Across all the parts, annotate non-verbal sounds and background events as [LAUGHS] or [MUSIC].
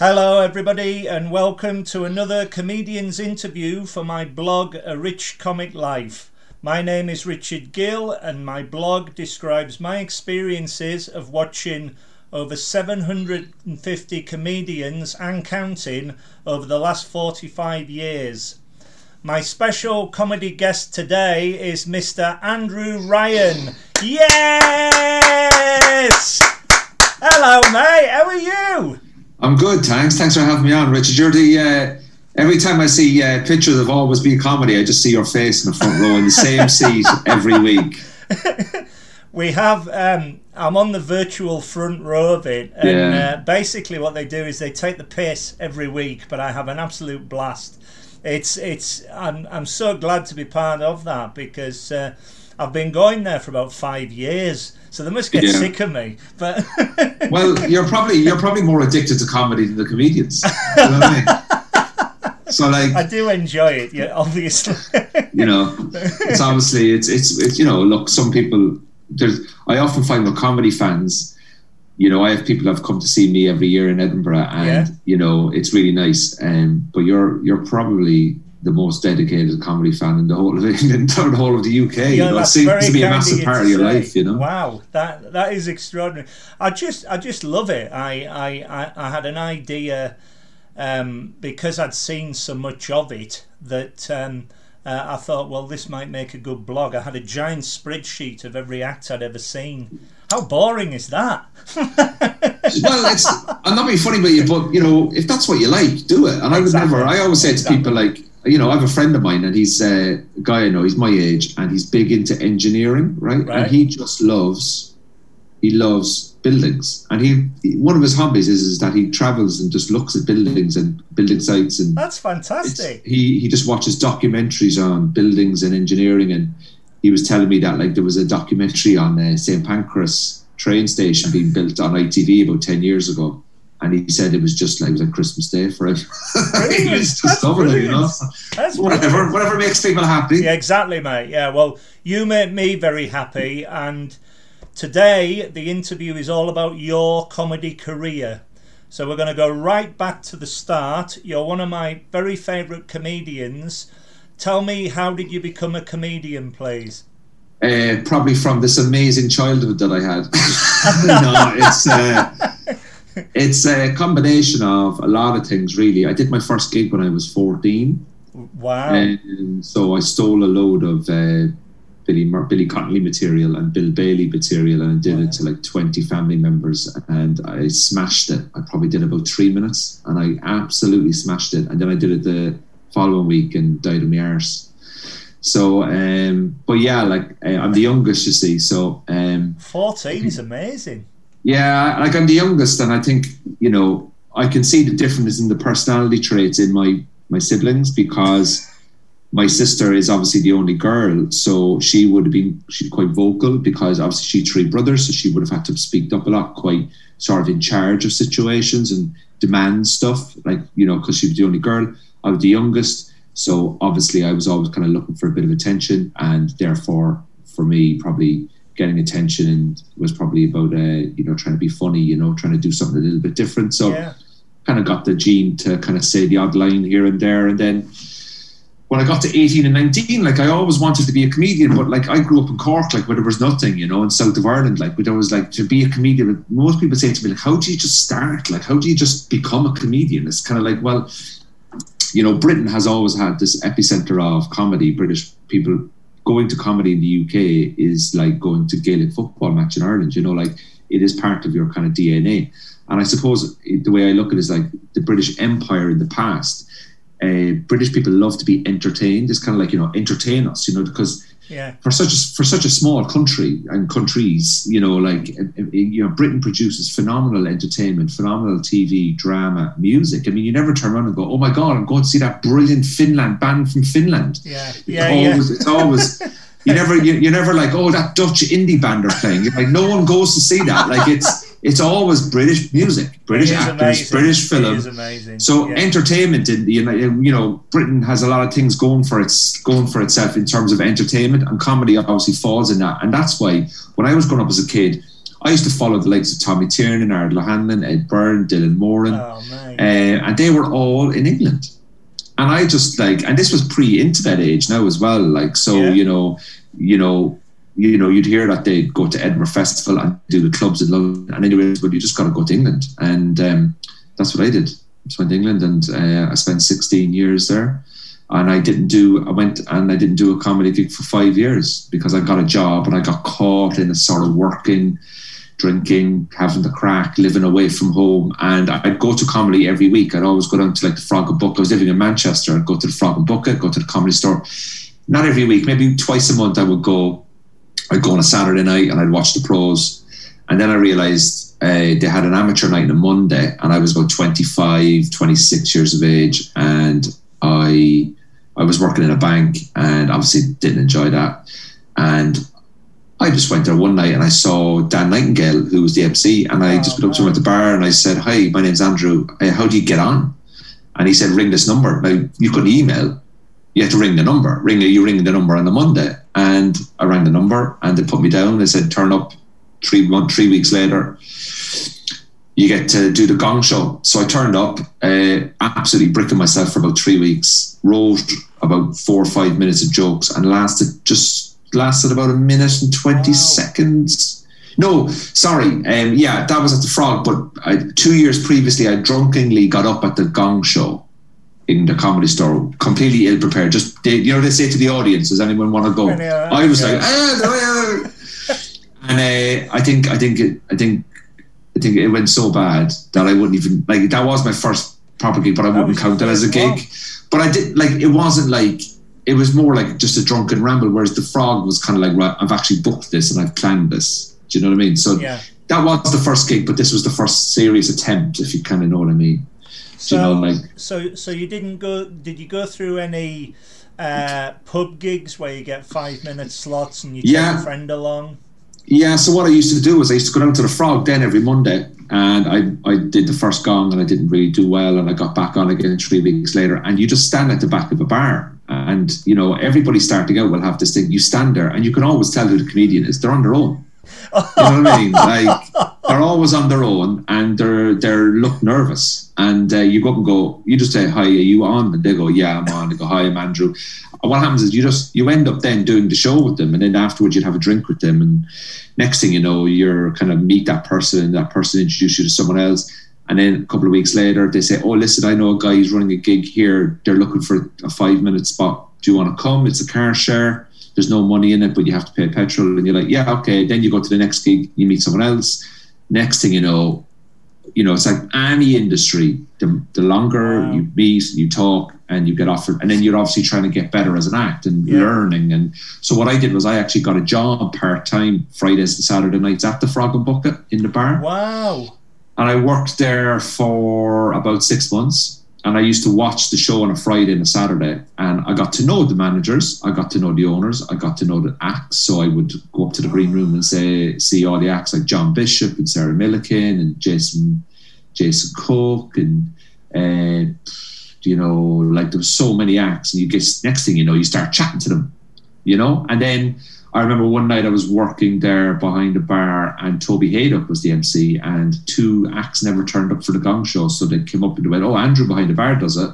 Hello, everybody, and welcome to another comedian's interview for my blog, A Rich Comic Life. My name is Richard Gill, and my blog describes my experiences of watching over 750 comedians and counting over the last 45 years. My special comedy guest today is Mr. Andrew Ryan. Yes! Hello, mate. How are you? I'm good, thanks. Thanks for having me on, Richard. You're the uh, every time I see uh, pictures of Always Be Comedy, I just see your face in the front row in the same [LAUGHS] seat every week. [LAUGHS] we have. Um, I'm on the virtual front row of it, and yeah. uh, basically what they do is they take the piss every week, but I have an absolute blast. It's it's. I'm I'm so glad to be part of that because uh, I've been going there for about five years so they must get yeah. sick of me. But [LAUGHS] well, you're probably you're probably more addicted to comedy than the comedians. You know I mean? [LAUGHS] So like, I do enjoy it. Yeah, obviously. you know, it's obviously it's it's it's you know look some people there's I often find the comedy fans. You know, I have people have come to see me every year in Edinburgh, and yeah. you know it's really nice. Um, but you're you're probably the most dedicated comedy fan in the whole of [LAUGHS] England or the whole of the UK. Yeah, you know, it seems to be a massive part of your life. You know. Wow, that that is extraordinary. I just I just love it. I I I, had an idea um, because I'd seen so much of it that. Um, uh, I thought, well, this might make a good blog. I had a giant spreadsheet of every act I'd ever seen. How boring is that? [LAUGHS] well, it's I'm not being funny about you, but you know, if that's what you like, do it. And I would never. I always say to exactly. people like, you know, I have a friend of mine, and he's uh, a guy I know. He's my age, and he's big into engineering, right? right. And he just loves, he loves buildings, and he one of his hobbies is is that he travels and just looks at buildings and building sites, and that's fantastic. He he just watches documentaries on buildings and engineering, and he was telling me that like there was a documentary on uh, St Pancras train station being built on ITV about ten years ago and he said it was just like it was like Christmas Day for him. [LAUGHS] he was just it, you know. That's whatever, whatever makes people happy. Yeah, exactly, mate. Yeah, well, you made me very happy, and today the interview is all about your comedy career. So we're going to go right back to the start. You're one of my very favourite comedians. Tell me, how did you become a comedian, please? Uh, probably from this amazing childhood that I had. [LAUGHS] no, it's. Uh, [LAUGHS] it's a combination of a lot of things, really. I did my first gig when I was 14. Wow. And so I stole a load of uh, Billy, Billy Connolly material and Bill Bailey material and did wow. it to like 20 family members and I smashed it. I probably did about three minutes and I absolutely smashed it. And then I did it the following week and died of my arse. So, um, but yeah, like uh, I'm the youngest, you see. So, um, 14 is amazing. Yeah, like I'm the youngest, and I think you know I can see the difference in the personality traits in my my siblings because my sister is obviously the only girl, so she would have been she's quite vocal because obviously she had three brothers, so she would have had to speak up a lot, quite sort of in charge of situations and demand stuff, like you know, because she was the only girl. I was the youngest, so obviously I was always kind of looking for a bit of attention, and therefore for me probably getting attention and was probably about uh, you know trying to be funny, you know, trying to do something a little bit different. So yeah. kind of got the gene to kind of say the odd line here and there, and then when I got to 18 and 19, like I always wanted to be a comedian, but like I grew up in Cork, like where there was nothing, you know, in south of Ireland, like where there was like to be a comedian. Most people say to me, like, how do you just start? Like, how do you just become a comedian? It's kind of like, well, you know, Britain has always had this epicenter of comedy. British people going to comedy in the UK is like going to Gaelic football match in Ireland. You know, like it is part of your kind of DNA. And I suppose the way I look at it is like the British Empire in the past. Uh, British people love to be entertained. It's kind of like you know, entertain us. You know, because yeah. For such a, for such a small country and countries, you know, like eh, eh, eh, you know, Britain produces phenomenal entertainment, phenomenal TV, drama, music. I mean, you never turn around and go, "Oh my God, I'm going to see that brilliant Finland band from Finland." Yeah, yeah, it's always, yeah. It's always. You never, you, you're never like, oh, that Dutch indie band are playing. You're like, no one goes to see that. Like, it's it's always British music, British actors, amazing. British film. So yeah. entertainment in you know, you know, Britain has a lot of things going for its going for itself in terms of entertainment, and comedy obviously falls in that. And that's why when I was growing up as a kid, I used to follow the likes of Tommy Tiernan, Ardal O'Hanlon, Ed Byrne, Dylan Moran, Oh, uh, and they were all in England. And I just like, and this was pre-internet age now as well. Like, so Yeah. you know, you know, you know, you'd hear that they'd go to Edinburgh Festival and do the clubs in London, and anyway, but you just got to go to England, and um, that's what I did. I went to England, and uh, I spent 16 years there. And I didn't do. I went and I didn't do a comedy gig for five years because I got a job and I got caught in a sort of working drinking, having the crack, living away from home. And I'd go to comedy every week. I'd always go down to like the Frog and Bucket. I was living in Manchester. I'd go to the Frog and Bucket, go to the comedy store. Not every week, maybe twice a month I would go. I'd go on a Saturday night and I'd watch the pros. And then I realized uh, they had an amateur night on a Monday and I was about 25, 26 years of age. And I I was working in a bank and obviously didn't enjoy that. And I just went there one night and I saw Dan Nightingale, who was the MC, and I Oh, just went up to him at the bar and I said, "Hi, my name's Andrew. Uh, how do you get on?" And he said, "Ring this number." Now you couldn't email; you had to ring the number. Ring you ring the number on the Monday, and I rang the number and they put me down. They said, "Turn up three month, three weeks later." You get to do the gong show. So I turned up, uh, absolutely bricking myself for about three weeks. Wrote about four or five minutes of jokes and lasted just lasted about a minute and 20 Wow. seconds. No, sorry. Um, yeah, that was at the Frog. But I, two years previously, I drunkenly got up at the Gong Show in the comedy store, completely ill prepared. Just they, you know, they say to the audience, "Does anyone want to go?" Uh, I was yeah. like, ah, no, yeah." [LAUGHS] and uh, I think, I think, it, I think, I think it went so bad that I wouldn't even like. That was my first proper gig, but I wouldn't count that as a gig. one. But I did like it wasn't like it was more like just a drunken ramble. Whereas the frog was kind of like, right, I've actually booked this and I've planned this. Do you know what I mean? So Yeah. that was the first gig, but this was the first serious attempt, if you kind of know what I mean. So, you know, like- so, so you didn't go? Did you go through any uh, pub gigs where you get five minute slots and you take Yeah. a friend along? Yeah, so what I used to do was I used to go down to the Frog Den every Monday, and I I did the first gong and I didn't really do well, and I got back on again three weeks later, and you just stand at the back of a bar, and you know everybody starting out will have this thing. You stand there, and you can always tell who the comedian is. They're on their own. You know what I mean? Like they're always on their own, and they're they're look nervous, and uh, you go up and go. You just say, "Hi, are you on?" And they go, "Yeah, I'm on." They go, "Hi, I'm Andrew." And what happens is you just you end up then doing the show with them, and then afterwards you'd have a drink with them, and next thing you know, you're kind of meet that person, and that person introduce you to someone else. And then a couple of weeks later, they say, "Oh, listen, I know a guy who's running a gig here. They're looking for a five-minute spot. Do you want to come? It's a car share. There's no money in it, but you have to pay petrol." And you're like, "Yeah, okay." Then you go to the next gig. You meet someone else. Next thing you know, you know, it's like any industry. The, the longer Wow. you meet, you talk, and you get offered, and then you're obviously trying to get better as an act and Yeah. learning. And so what I did was I actually got a job part time Fridays and Saturday nights at the Frog and Bucket in the bar, Wow. and I worked there for about six months. And I used to watch the show on a Friday and a Saturday, and I got to know the managers, I got to know the owners, I got to know the acts. So I would go up to the green room and say, see all the acts like John Bishop and Sarah Millican and Jason, Jason Cook and uh, you know, like there was so many acts, and you get next thing you know, you start chatting to them, you know, and then I remember one night I was working there behind a bar, and Toby Hadoke was the MC, and two acts never turned up for the gong show, so they came up and went, "Oh, Andrew behind the bar does it,"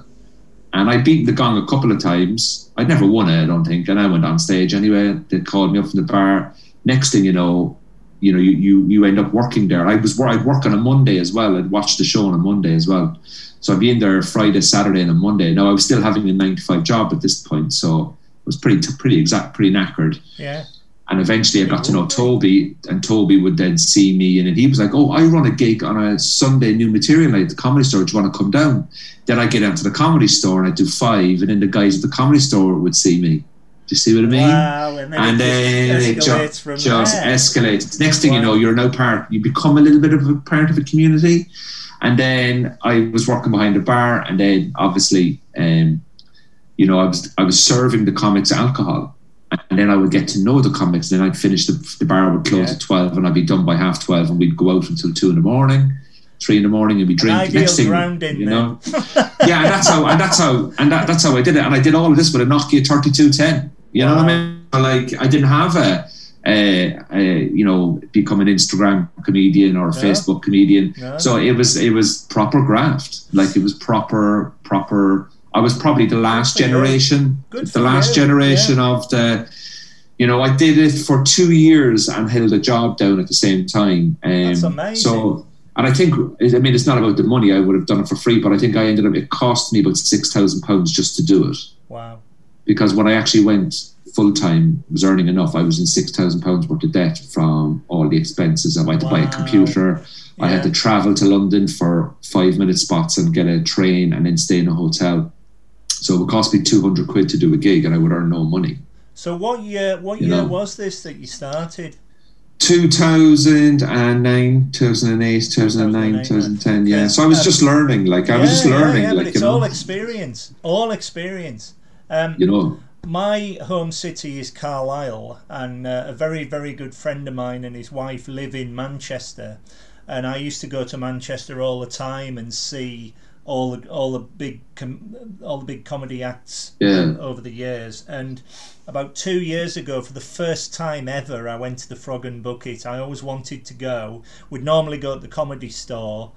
and I beat the gong a couple of times. I'd never won it, I don't think, and I went on stage anyway. They called me up from the bar. Next thing you know, you know, you you, you end up working there. I was I'd work on a Monday as well. I'd watch the show on a Monday as well. So I'd be in there Friday, Saturday, and a Monday. Now I was still having a nine to five job at this point, so it was pretty pretty exact, pretty knackered. Yeah. And eventually I got to know Toby, and Toby would then see me, and he was like, "Oh, I run a gig on a Sunday new material night at the comedy store. Do you want to come down?" Then I get down to the comedy store and I do five, and then the guys at the comedy store would see me. Do you see what I mean? Wow. And then and it then it just ju- escalates just there. escalates. Next thing you know, you're now part. You become a little bit of a part of a community. And then I was working behind a bar, and then obviously, um, you know, I was I was serving the comics alcohol, and then I would get to know the comics. And then I'd finish the the bar would close Yeah. at twelve, and I'd be done by half twelve, and we'd go out until two in the morning, three in the morning, and we drink. ideal Next thing, grounding you know, [LAUGHS] yeah, and that's how and that's how and that, that's how I did it. And I did all of this with a Nokia thirty two ten. You know what I mean? Like I didn't have a uh, uh, you know, become an Instagram comedian or a Yeah. Facebook comedian. Yeah. So it was it was proper graft. Like it was proper proper. I was probably the last for generation, Good the last you, generation of the. You know, I did it for two years and held a job down at the same time. Um, That's amazing. So, and I think, I mean, it's not about the money. I would have done it for free, but I think I ended up. It cost me about six thousand pounds just to do it Wow. because when I actually went full time, was earning enough. I was in six thousand pounds worth of debt from all the expenses. I had to buy a Wow. computer. I had to travel to London for five minute spots and get a train and then stay in a hotel. So it would cost me two hundred quid to do a gig, and I would earn no money. So what year? What You year know. was this that you started? 2009, 2008, 2009, 2010. Yeah. yeah. So I was Um, just learning. Like I was just learning. Yeah, yeah, like but it's know, all experience. All experience. Um, you know. my home city is Carlisle, and uh, a very, very good friend of mine and his wife live in Manchester. And I used to go to Manchester all the time and see all the all the big com- all the big comedy acts Yeah. over the years. And about two years ago, for the first time ever, I went to the Frog and Bucket. I always wanted to go. We'd normally go to the comedy store.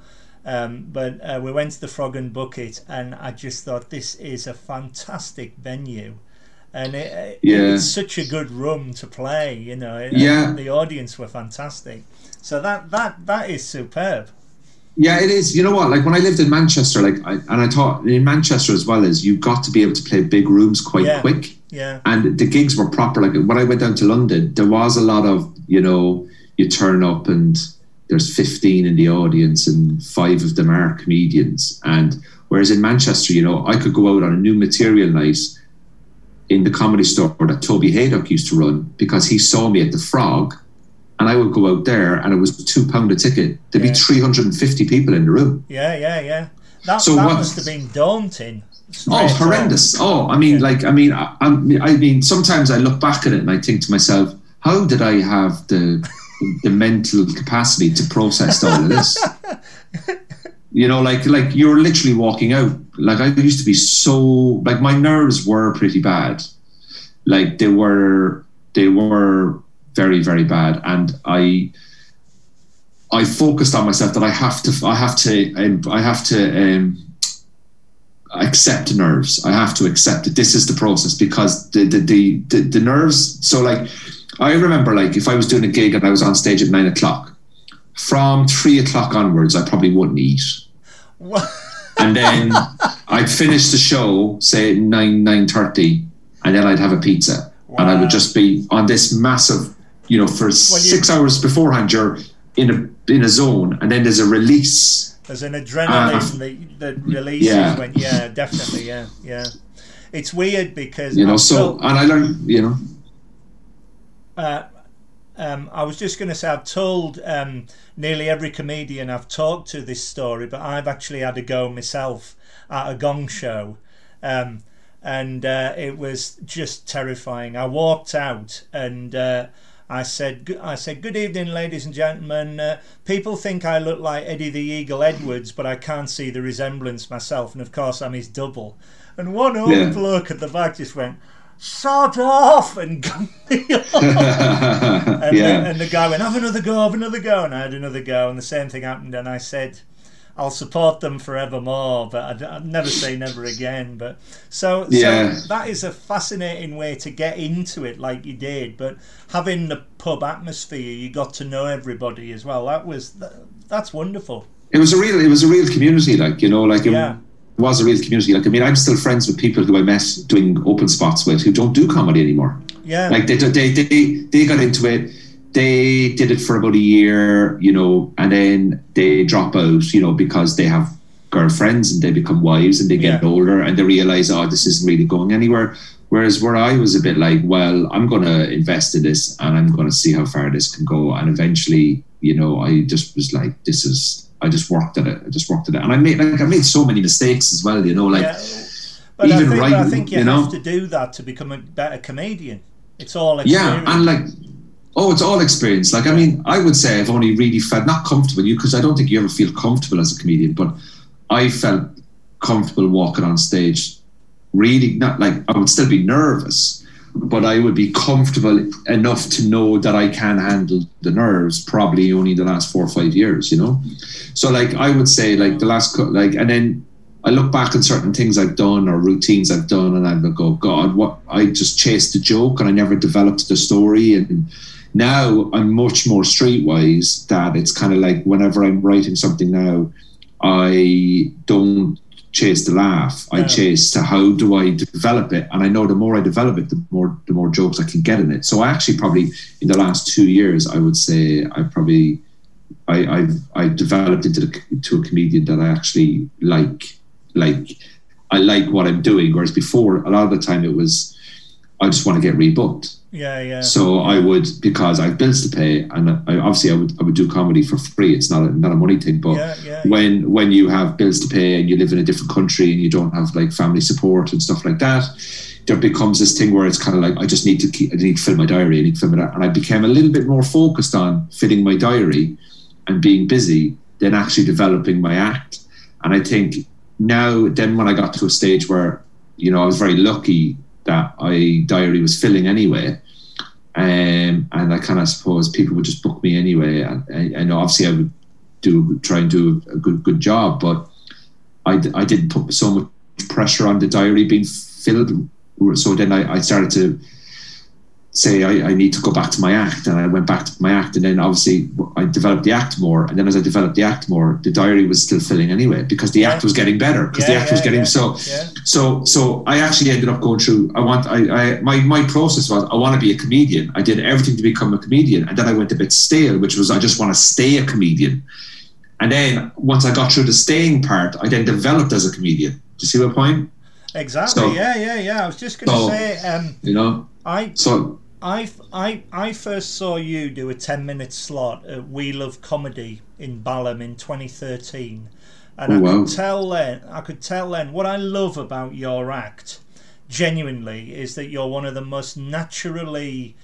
Um, but uh, we went to the Frog and Bucket, and I just thought this is a fantastic venue, and it- Yeah. it's such a good room to play. You know, Yeah. the audience were fantastic. So that that that is superb. Yeah, it is. You know what? Like when I lived in Manchester, like, I, and I thought in Manchester as well as you got to be able to play big rooms quite Yeah. quick, Yeah, and the gigs were proper. Like when I went down to London, there was a lot of you know you turn up and there's 15 in the audience and five of them are comedians, and whereas in Manchester, you know, I could go out on a new material night in the comedy store that Toby Hadoke used to run because he saw me at the Frog. And I would go out there, and it was two pound a ticket. There'd Yeah. be three hundred and fifty people in the room. yeah, yeah, yeah. That So that what- must have been daunting. Oh, horrendous! Oh, I mean, Yeah. like, I mean, I, I mean, sometimes I look back at it and I think to myself, how did I have the [LAUGHS] the mental capacity to process all of this? [LAUGHS] You know, like, like you're literally walking out. Like, I used to be so like my nerves were pretty bad. Like they were, they were very, very bad, and I. I focused on myself that I have to, I have to, um, I have to um, accept nerves. I have to accept it. This is the process because the the, the the the nerves. So like, I remember like if I was doing a gig and I was on stage at nine o'clock, from three o'clock onwards, I probably wouldn't eat, What? and then [LAUGHS] I'd finish the show say at nine nine thirty, and then I'd have a pizza, and I would just be on this massive, you know, for six hours beforehand. You're in a in a zone, and then there's a release. There's an adrenaline Uh, that, that releases yeah. when yeah, definitely, yeah, yeah. It's weird because You know, I'm so so- and I learned, you know, uh, um, I was just going to say I've told um, nearly every comedian I've talked to this story, but I've actually had a go myself at a gong show, um, and uh, it was just terrifying. I walked out and. Uh, I said, "Good- I said, good evening, ladies and gentlemen. Uh, people think I look like Eddie the Eagle Edwards, but I can't see the resemblance myself. And of course, I'm his double. And one old Yeah. bloke at the back just went, sod off, and [LAUGHS] gunned me off. [LAUGHS] And, yeah. the, and the guy went, have another go, have another go. And I had another go, and the same thing happened. And I said, I'll support them forevermore, but I'd, I'd never say never again. But so, Yeah. so that is a fascinating way to get into it, like you did. But having the pub atmosphere, you got to know everybody as well. That was that's wonderful. it was a real it was a real community like you know like um, it Yeah. was a real community like i mean i'm still friends with people who i met doing open spots with who don't do comedy anymore Yeah, like they they they, they got into it they did it for about a year you know and then they drop out you know because they have girlfriends and they become wives and they get Yeah. older and they realize oh this isn't really going anywhere whereas where i was a bit like well i'm going to invest in this and i'm going to see how far this can go and eventually you know i just was like this is I just worked at it. I just worked at it, and I made like I made so many mistakes as well. You know, like yeah. But I even think, but I think you, you have know? to do that to become a better comedian. It's all yeah, experience. and like oh, it's all experience. Like I mean, I would say I've only really felt not comfortable. You because I don't think you ever feel comfortable as a comedian, but I felt comfortable walking on stage. Really, not like I would still be nervous, but I would be comfortable enough to know that I can handle the nerves. Probably only the last four or five years, you know. So like I would say like the last like and then I look back at certain things I've done or routines I've done, and I go, God, what I just chased the joke and I never developed the story. And now I'm much more streetwise. That it's kind of like whenever I'm writing something now, I don't chase the laugh. I chase to how do I develop it, and I know the more I develop it, the more the more jokes I can get in it. So I actually probably in the last two years, I would say I probably I I've, I've developed into the, to a comedian that I actually like. Like I like what I'm doing, whereas before a lot of the time it was I just want to get rebooked. Yeah, yeah. So I would because I have bills to pay, and I, obviously I would I would do comedy for free. It's not a, not a money thing, but yeah, yeah, when yeah. when you have bills to pay and you live in a different country and you don't have like family support and stuff like that, there becomes this thing where it's kind of like I just need to keep I need to fill my diary, I need to fill it out, and I became a little bit more focused on filling my diary and being busy than actually developing my act. And I think now then when I got to a stage where you know I was very lucky that I diary was filling anyway. Um, and I kind of suppose people would just book me anyway. And, and obviously I would do try and do a good good job, but I, I didn't put so much pressure on the diary being filled. So then I, I started to say I, I, need to go back to my act. And I went back to my act. And then obviously I developed the act more. And then as I developed the act more the diary was still filling anyway because the yeah. act was getting better because yeah, the act yeah, was getting so so so I actually ended up going through I want I, I my my process was I want to be a comedian. I did everything to become a comedian. And then I went a bit stale which was I just want to stay a comedian. And then once I got through the staying part I then developed as a comedian. Do you see my point? Exactly. So, yeah yeah yeah. I was just going to so, say um, you know I so I, I, I first saw you do a 10 minute slot at We Love Comedy in Balham in 2013. And oh, I wow. could tell then, I could tell then what I love about your act, genuinely, is that you're one of the most naturally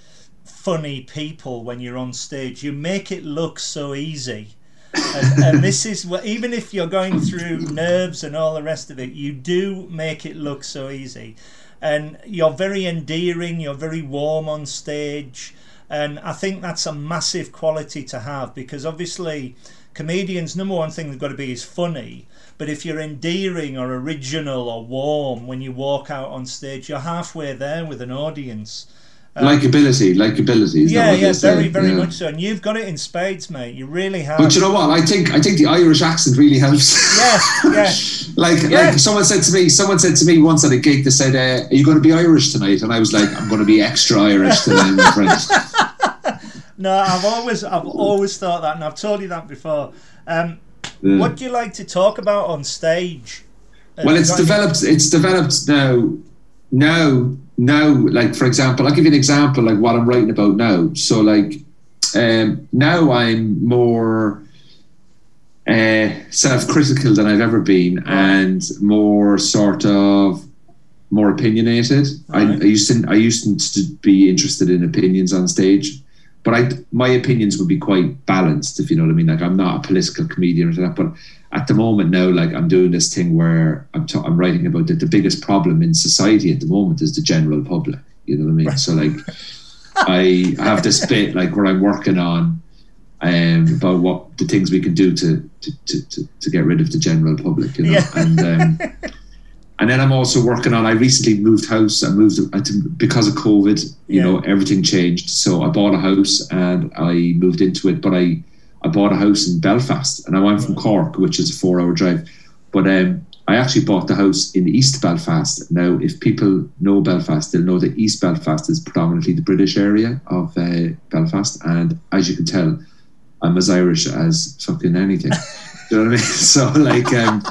funny people when you're on stage. You make it look so easy. and, and, this is what even if you're going through nerves and all the rest of it you do make it look so easy and you're very endearing, you're very warm on stage, and I think that's a massive quality to have because obviously comedians number one thing they've got to be is funny. But if you're endearing or original or warm when you walk out on stage you're halfway there with an audience um, likability, likability. yeah, yeah, very, very yeah. much so. And you've got it in spades, mate. You really have. But you know what? I think I think the Irish accent really helps. Yeah, [LAUGHS] yeah. like, yeah. like someone said to me, someone said to me once at a gig, they said, uh, "Are you going to be Irish tonight?" And I was like, "I'm going to be extra Irish tonight, my friend." [LAUGHS] no, I've always, I've always thought that, and I've told you that before. Um, yeah. What do you like to talk about on stage? Well, it's developed. It's developed now. Now now, like for example, I'll give you an example, like what I'm writing about now. So, like um, now, I'm more uh, self-critical than I've ever been, and more sort of more opinionated. Right. I, I, used to I used to be interested in opinions on stage, but I my opinions would be quite balanced, if you know what I mean. Like I'm not a political comedian or that, but at the moment now, like I'm doing this thing where I'm, t- I'm writing about that the biggest problem in society at the moment is the general public. You know what I mean? Right. So like, I have this bit like where I'm working on um, about what the things we can do to to, to, to get rid of the general public. You know, yeah. and um, and then I'm also working on. I recently moved house. I moved because of COVID. You yeah. know, everything changed. So I bought a house and I moved into it, but I I bought a house in Belfast and I went from Cork, which is a four hour drive. But um, I actually bought the house in East Belfast. Now, if people know Belfast, they'll know that East Belfast is predominantly the British area of uh, Belfast. And as you can tell, I'm as Irish as fucking anything. [LAUGHS] you know what I mean? [LAUGHS] So, like, um,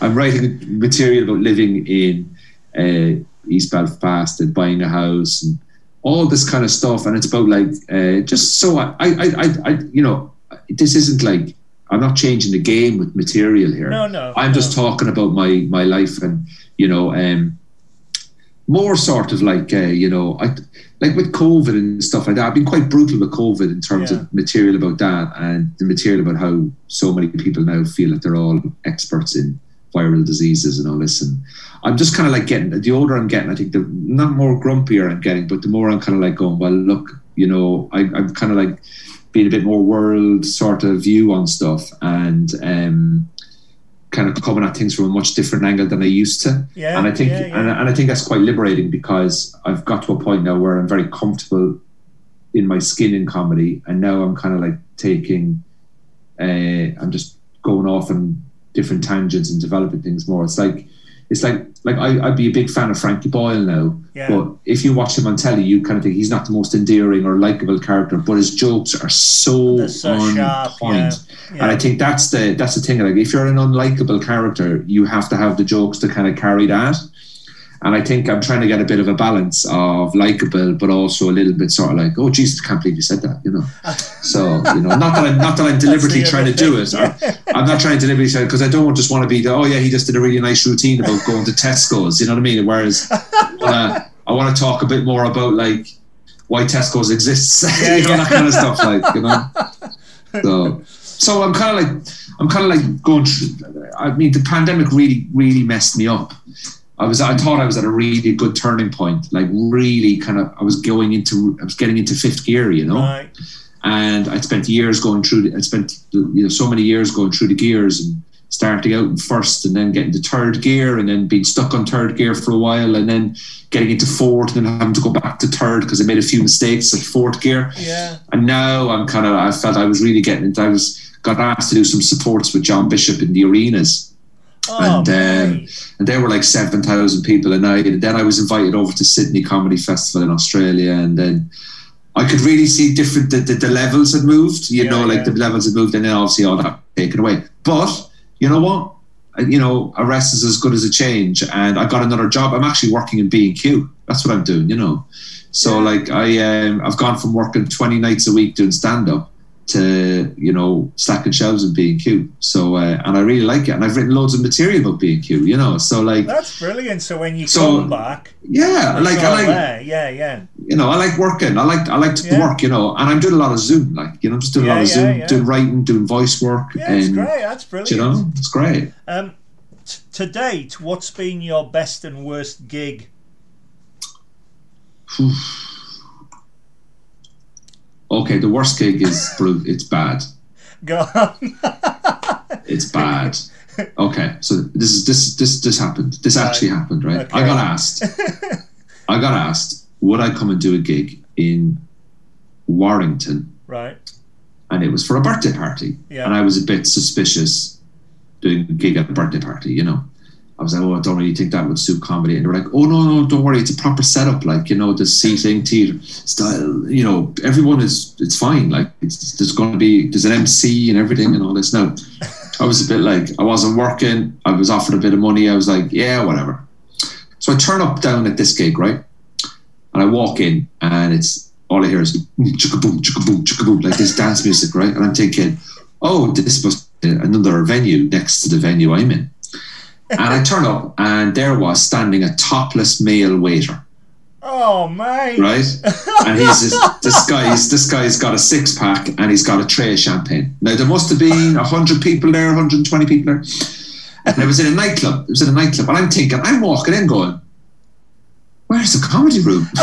I'm writing material about living in uh, East Belfast and buying a house and all this kind of stuff. And it's about like uh, just so I, I, I, I, you know, this isn't like I'm not changing the game with material here. No, no. I'm no. just talking about my my life and you know, um, more sort of like uh, you know, I like with COVID and stuff like that. I've been quite brutal with COVID in terms yeah. of material about that and the material about how so many people now feel that they're all experts in viral diseases and all this. And I'm just kind of like getting the older I'm getting, I think the not more grumpier I'm getting, but the more I'm kind of like going, well, look, you know, I, I'm kind of like being a bit more world sort of view on stuff and um, kind of coming at things from a much different angle than I used to. Yeah, and I think yeah, yeah. And, and I think that's quite liberating because I've got to a point now where I'm very comfortable in my skin in comedy, and now I'm kind of like taking, uh, I'm just going off on different tangents and developing things more. It's like, it's like like I, I'd be a big fan of Frankie Boyle now, Yeah. but if you watch him on telly, you kind of think he's not the most endearing or likable character, but his jokes are so, so on sharp, point. yeah, yeah. And I think that's the that's the thing. Like if you're an unlikable character, you have to have the jokes to kind of carry that. And I think I'm trying to get a bit of a balance of likable, but also a little bit sort of like, oh Jesus, I can't believe you said that, you know. [LAUGHS] So you know, not that I'm not that I'm deliberately trying to do it. or- I'm not trying to deliberately say because I don't just want to be the oh yeah he just did a really nice routine about going to Tesco's. You know what I mean? Whereas [LAUGHS] uh, I want to talk a bit more about like why Tesco's exists, [LAUGHS] Yeah, you know yeah. that kind of stuff. Like you know, so so I'm kind of like I'm kind of like going through. I mean, the pandemic really really messed me up. I was I thought I was at a really good turning point. Like really kind of I was going into I was getting into fifth gear. You know Right. and I'd spent years going through. The, I'd spent you know so many years going through the gears and starting out in first, and then getting to third gear, and then being stuck on third gear for a while, and then getting into fourth, and then having to go back to third because I made a few mistakes at fourth gear. Yeah. And now I'm kind of I felt I was really getting into. I was got asked to do some supports with John Bishop in the arenas Oh, and um, and there were like seven thousand people a night. And then I was invited over to Sydney Comedy Festival in Australia, and then I could really see different the, the, the levels had moved. You Yeah, know, like yeah. the levels had moved, and then obviously all that taken away. But you know what? You know, a rest is as good as a change, and I got another job. I'm actually working in B and Q. That's what I'm doing. You know, so Yeah. like I um, I've gone from working 20 nights a week doing stand up to you know stacking shelves in B and Q. So uh, and I really like it, and I've written loads of material about B and Q. You know, so like That's brilliant. So when you So, come back, yeah, like I like there. Yeah, yeah. you know I like working. I like I like to Yeah. work. You know, and I'm doing a lot of Zoom. Like you know, I'm just doing a lot of yeah, Zoom, yeah. doing writing, doing voice work, Yeah, it's great. That's brilliant. you know, it's great. Um, t- to date, what's been your best and worst gig? Okay, the worst gig is. It's bad. Go on. [LAUGHS] It's bad. Okay, so this is this this this happened. This Right. actually happened, right? I got asked. [LAUGHS] I got asked would I come and do a gig in Warrington, right. and it was for a birthday party, Yeah. and I was a bit suspicious doing a gig at a birthday party. You know, I was like, oh, I don't really think that would suit comedy, and they were like, oh no, no, don't worry, it's a proper setup, like you know, the seating, theater style. You know, everyone is it's fine. Like it's, there's going to be there's an MC and everything and all this. Now, I was a bit like I wasn't working. I was offered a bit of money. I was like, yeah, whatever. So I turn up down at this gig, right? And I walk in, and it's all I hear is boom, chicka boom, chicka boom, boom, like this dance music, right? And I'm thinking, oh, this must be another venue next to the venue I'm in. And I turn up, and there was standing a topless male waiter, Oh, mate. right? And he's this, this guy's this guy's got a six pack, and he's got a tray of champagne. Now there must have been hundred people there, 120 people there. And it was in a nightclub. It was in a nightclub, and I'm thinking, I'm walking in, going, "Where's the comedy room?" [LAUGHS]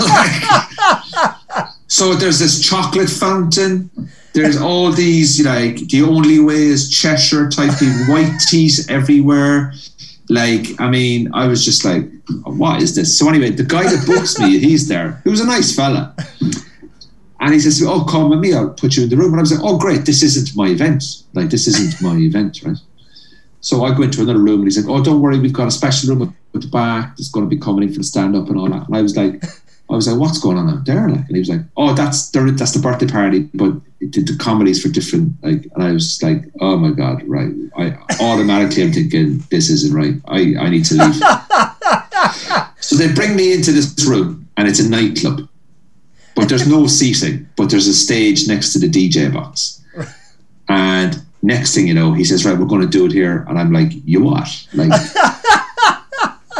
Like, so there's this chocolate fountain. There's all these like the only way is Cheshire type of white teas everywhere. Like, I mean, I was just like, what is this? So anyway, the guy that books me, he's there. He was a nice fella. And he says, Oh, come with me, I'll put you in the room. And I was like, Oh, great, this isn't my event. Like, this isn't my event, right? So I go into another room and he's like, Oh, don't worry, we've got a special room at the back that's going to be coming in for the stand up and all that. And I was like, I was like, What's going on out there? Like, and he was like, Oh, that's the, that's the birthday party, but the, the comedy's for different. Like, and I was like, Oh my God, right. I automatically I'm thinking, This isn't right. I, I need to leave. [LAUGHS] so they bring me into this room and it's a nightclub but there's no [LAUGHS] seating, but there's a stage next to the DJ box. And next thing you know, he says, Right, we're going to do it here. And I'm like, You what? Like, [LAUGHS]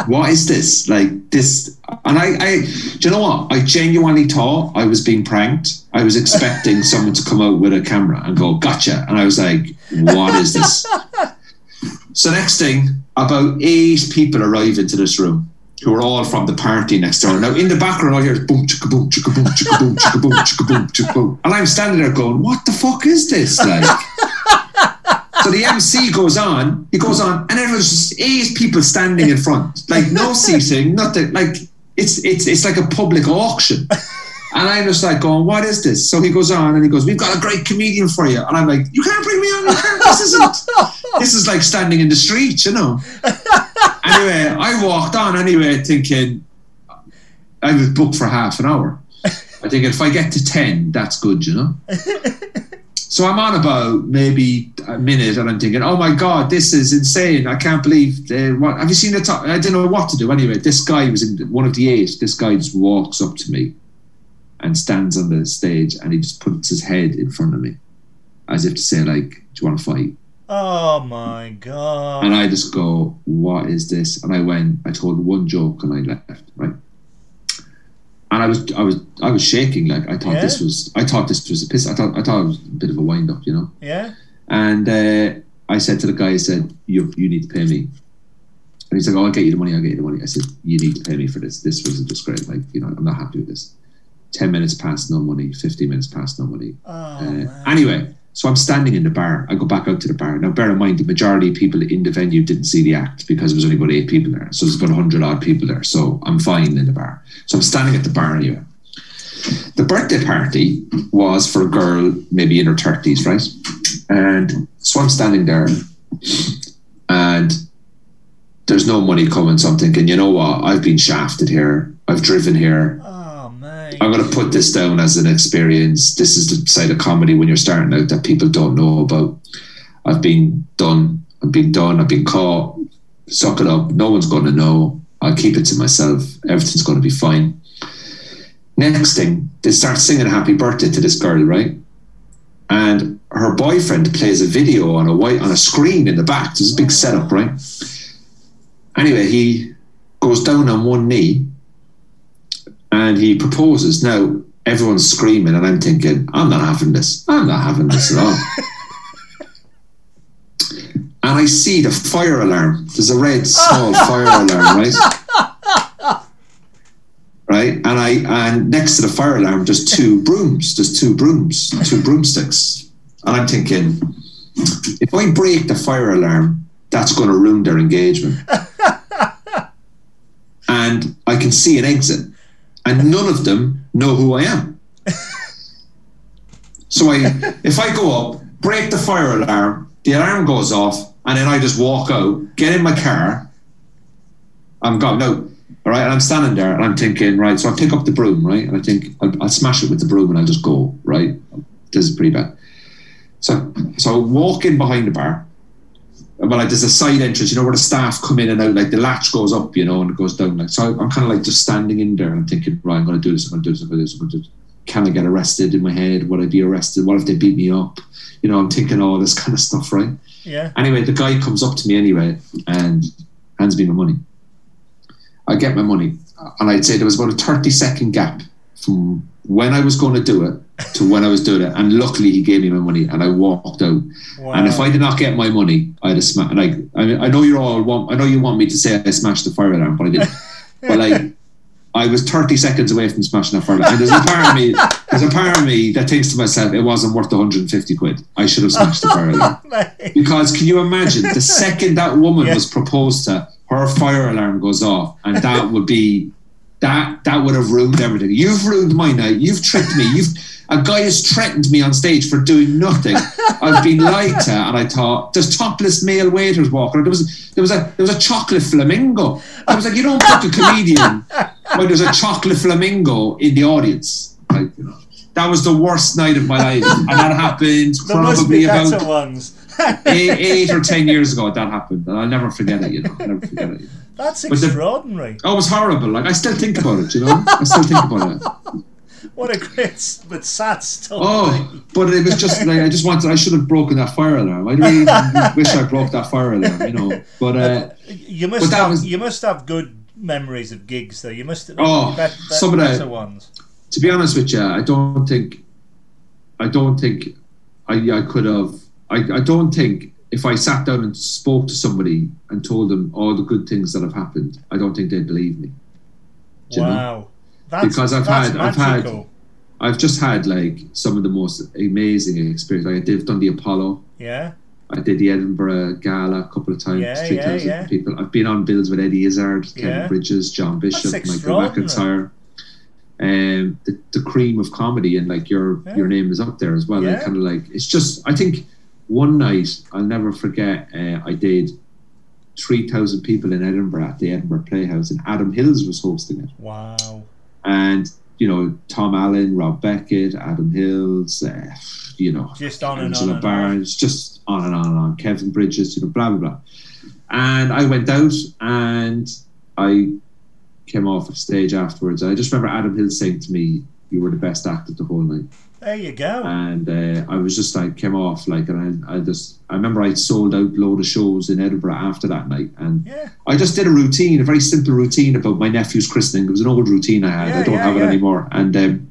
what is this? Like, this. And I, I, do you know what? I genuinely thought I was being pranked. I was expecting [LAUGHS] someone to come out with a camera and go, Gotcha. And I was like, What is this? [LAUGHS] So next thing, about eight people arrive into this room who are all from the party next door. Now in the background, I hear boom, chicka boom, chicka boom, chicka boom, chicka boom, chicka boom, chicka boom, and I'm standing there going, "What the fuck is this?" Like. So the MC goes on, he goes on, and there's just eight people standing in front, like no seating, nothing. Like it's it's it's like a public auction. And I'm just like going, what is this? So he goes on and he goes, we've got a great comedian for you. And I'm like, you can't bring me on. This isn't. [LAUGHS] This is like standing in the street, you know. anyway, I walked on anyway, thinking I was booked for half an hour. I think if I get to ten, that's good, you know. So I'm on about maybe a minute, and I'm thinking, "Oh my god, this is insane! I can't believe uh, what have you seen the top? I didn't know what to do. Anyway, this guy was in one of the eight. This guy just walks up to me and stands on the stage, and he just puts his head in front of me, as if to say, "Like, do you want to fight?" Oh my god! And I just go, "What is this?" And I went, I told one joke, and I left. Right. And I was, I was, I was shaking. Like I thought Yeah. this was, I thought this was a piss. I thought, I thought it was a bit of a wind up, you know. yeah. And uh, I said to the guy, I said, you, you need to pay me. And he's like, oh, I'll get you the money, I'll get you the money. I said, you need to pay me for this. This was a disgrace. Like, you know, I'm not happy with this. 10 minutes past, no money. 15 minutes past, no money. Oh Uh, anyway, so I'm standing in the bar. I go back out to the bar. Now, bear in mind, the majority of people in the venue didn't see the act because there was only about eight people there. So there's about 100 odd people there. So I'm fine in the bar. So I'm standing at the bar anyway. The birthday party was for a girl, maybe in her 30s, right? And so I'm standing there and there's no money coming. So I'm thinking, you know what? I've been shafted here. I've driven here. I'm going to put this down as an experience. This is the side of comedy when you're starting out that people don't know about. I've been done. I've been done. I've been caught. Suck it up. No one's going to know. I'll keep it to myself. Everything's going to be fine. Next thing, they start singing happy birthday to this girl, right? And her boyfriend plays a video on a white on a screen in the back. There's a big setup, right? Anyway, he goes down on one knee and he proposes. Now everyone's screaming, and I'm thinking, I'm not having this. I'm not having this at all. [LAUGHS] and I see the fire alarm. There's a red small [LAUGHS] fire alarm, right? Right, and I and next to the fire alarm, there's two brooms. There's two brooms, two broomsticks, and I'm thinking, if I break the fire alarm, that's going to ruin their engagement. [LAUGHS] and I can see an exit, and none of them know who I am. [LAUGHS] So I, if I go up, break the fire alarm, the alarm goes off, and then I just walk out, get in my car, I'm gone. No, all right, and I'm standing there, and I'm thinking, right. So I pick up the broom, right, and I think I'll, I'll smash it with the broom, and I'll just go, right. This is pretty bad. So, so I walk in behind the bar. Well, like there's a side entrance, you know, where the staff come in and out. Like the latch goes up, you know, and it goes down. Like so, I'm kind of like just standing in there, and I'm thinking, right, I'm going to do this. I'm going to do this. I'm going to do this. I'm going to do this. Can I get arrested in my head? Would I be arrested? What if they beat me up? You know, I'm thinking all this kind of stuff, right? Yeah. Anyway, the guy comes up to me anyway and hands me my money. I get my money, and I'd say there was about a 30 second gap from when I was going to do it to when I was doing it. And luckily, he gave me my money, and I walked out. Wow. And if I did not get my money, I'd have smashed. Like I, mean, I know you're all want. I know you want me to say I smashed the fire alarm, but I didn't. [LAUGHS] but like, I was 30 seconds away from smashing that fire alarm. And there's a part of me, there's a part of me that thinks to myself, it wasn't worth 150 quid. I should have smashed the fire [LAUGHS] alarm. Because can you imagine the second that woman [LAUGHS] was proposed to, her fire alarm goes off, and that would be that that would have ruined everything. You've ruined my night. You've tricked me. You've a guy has threatened me on stage for doing nothing. I've been [LAUGHS] lied to, and I thought there's topless male waiters walking. There was there was a there was a chocolate flamingo. I was like, you don't book a comedian [LAUGHS] when there's a chocolate flamingo in the audience. Like, you know, that was the worst night of my life, and that happened There probably about eight, eight or ten years ago that happened, and I'll never forget it. You know, I'll never forget it. That's But the- extraordinary. Oh, it was horrible. Like I still think about it. You know, I still think about it. [LAUGHS] What a great but sad story. Oh, but it was just like I just wanted. I should have broken that fire alarm. I really [LAUGHS] wish I broke that fire alarm. You know, but uh, you must but have was- you must have good memories of gigs though. You must have Oh, bet, bet, some of the- better ones. to be honest with you, I don't think, I don't think, I I could have. I, I don't think if I sat down and spoke to somebody and told them all the good things that have happened, I don't think they'd believe me. Do wow. Because I've had, magical. I've had, I've just had like some of the most amazing experience. Like I did done the Apollo. Yeah. I did the Edinburgh Gala a couple of times, yeah, 3,000 yeah, yeah. people. I've been on bills with Eddie Izzard, Kevin Bridges, John Bishop, Michael McIntyre. Um, the, the cream of comedy and like your your name is up there as well. And kind of like it's just I think one night I'll never forget. Uh, I did three thousand people in Edinburgh at the Edinburgh Playhouse, and Adam Hills was hosting it. Wow! And you know Tom Allen, Rob Beckett, Adam Hills, uh, you know, just on Angela and on Barnes, just on and on and on. Kevin Bridges, you know, blah blah blah. And I went out and I came off of stage afterwards. I just remember Adam Hills saying to me, "You were the best actor the whole night." There you go. And uh, I was just like came off like, and I, I just I remember I sold out load of shows in Edinburgh after that night, and yeah. I just did a routine, a very simple routine about my nephew's christening. It was an old routine I had. Yeah, I don't yeah, have it anymore, and. Um,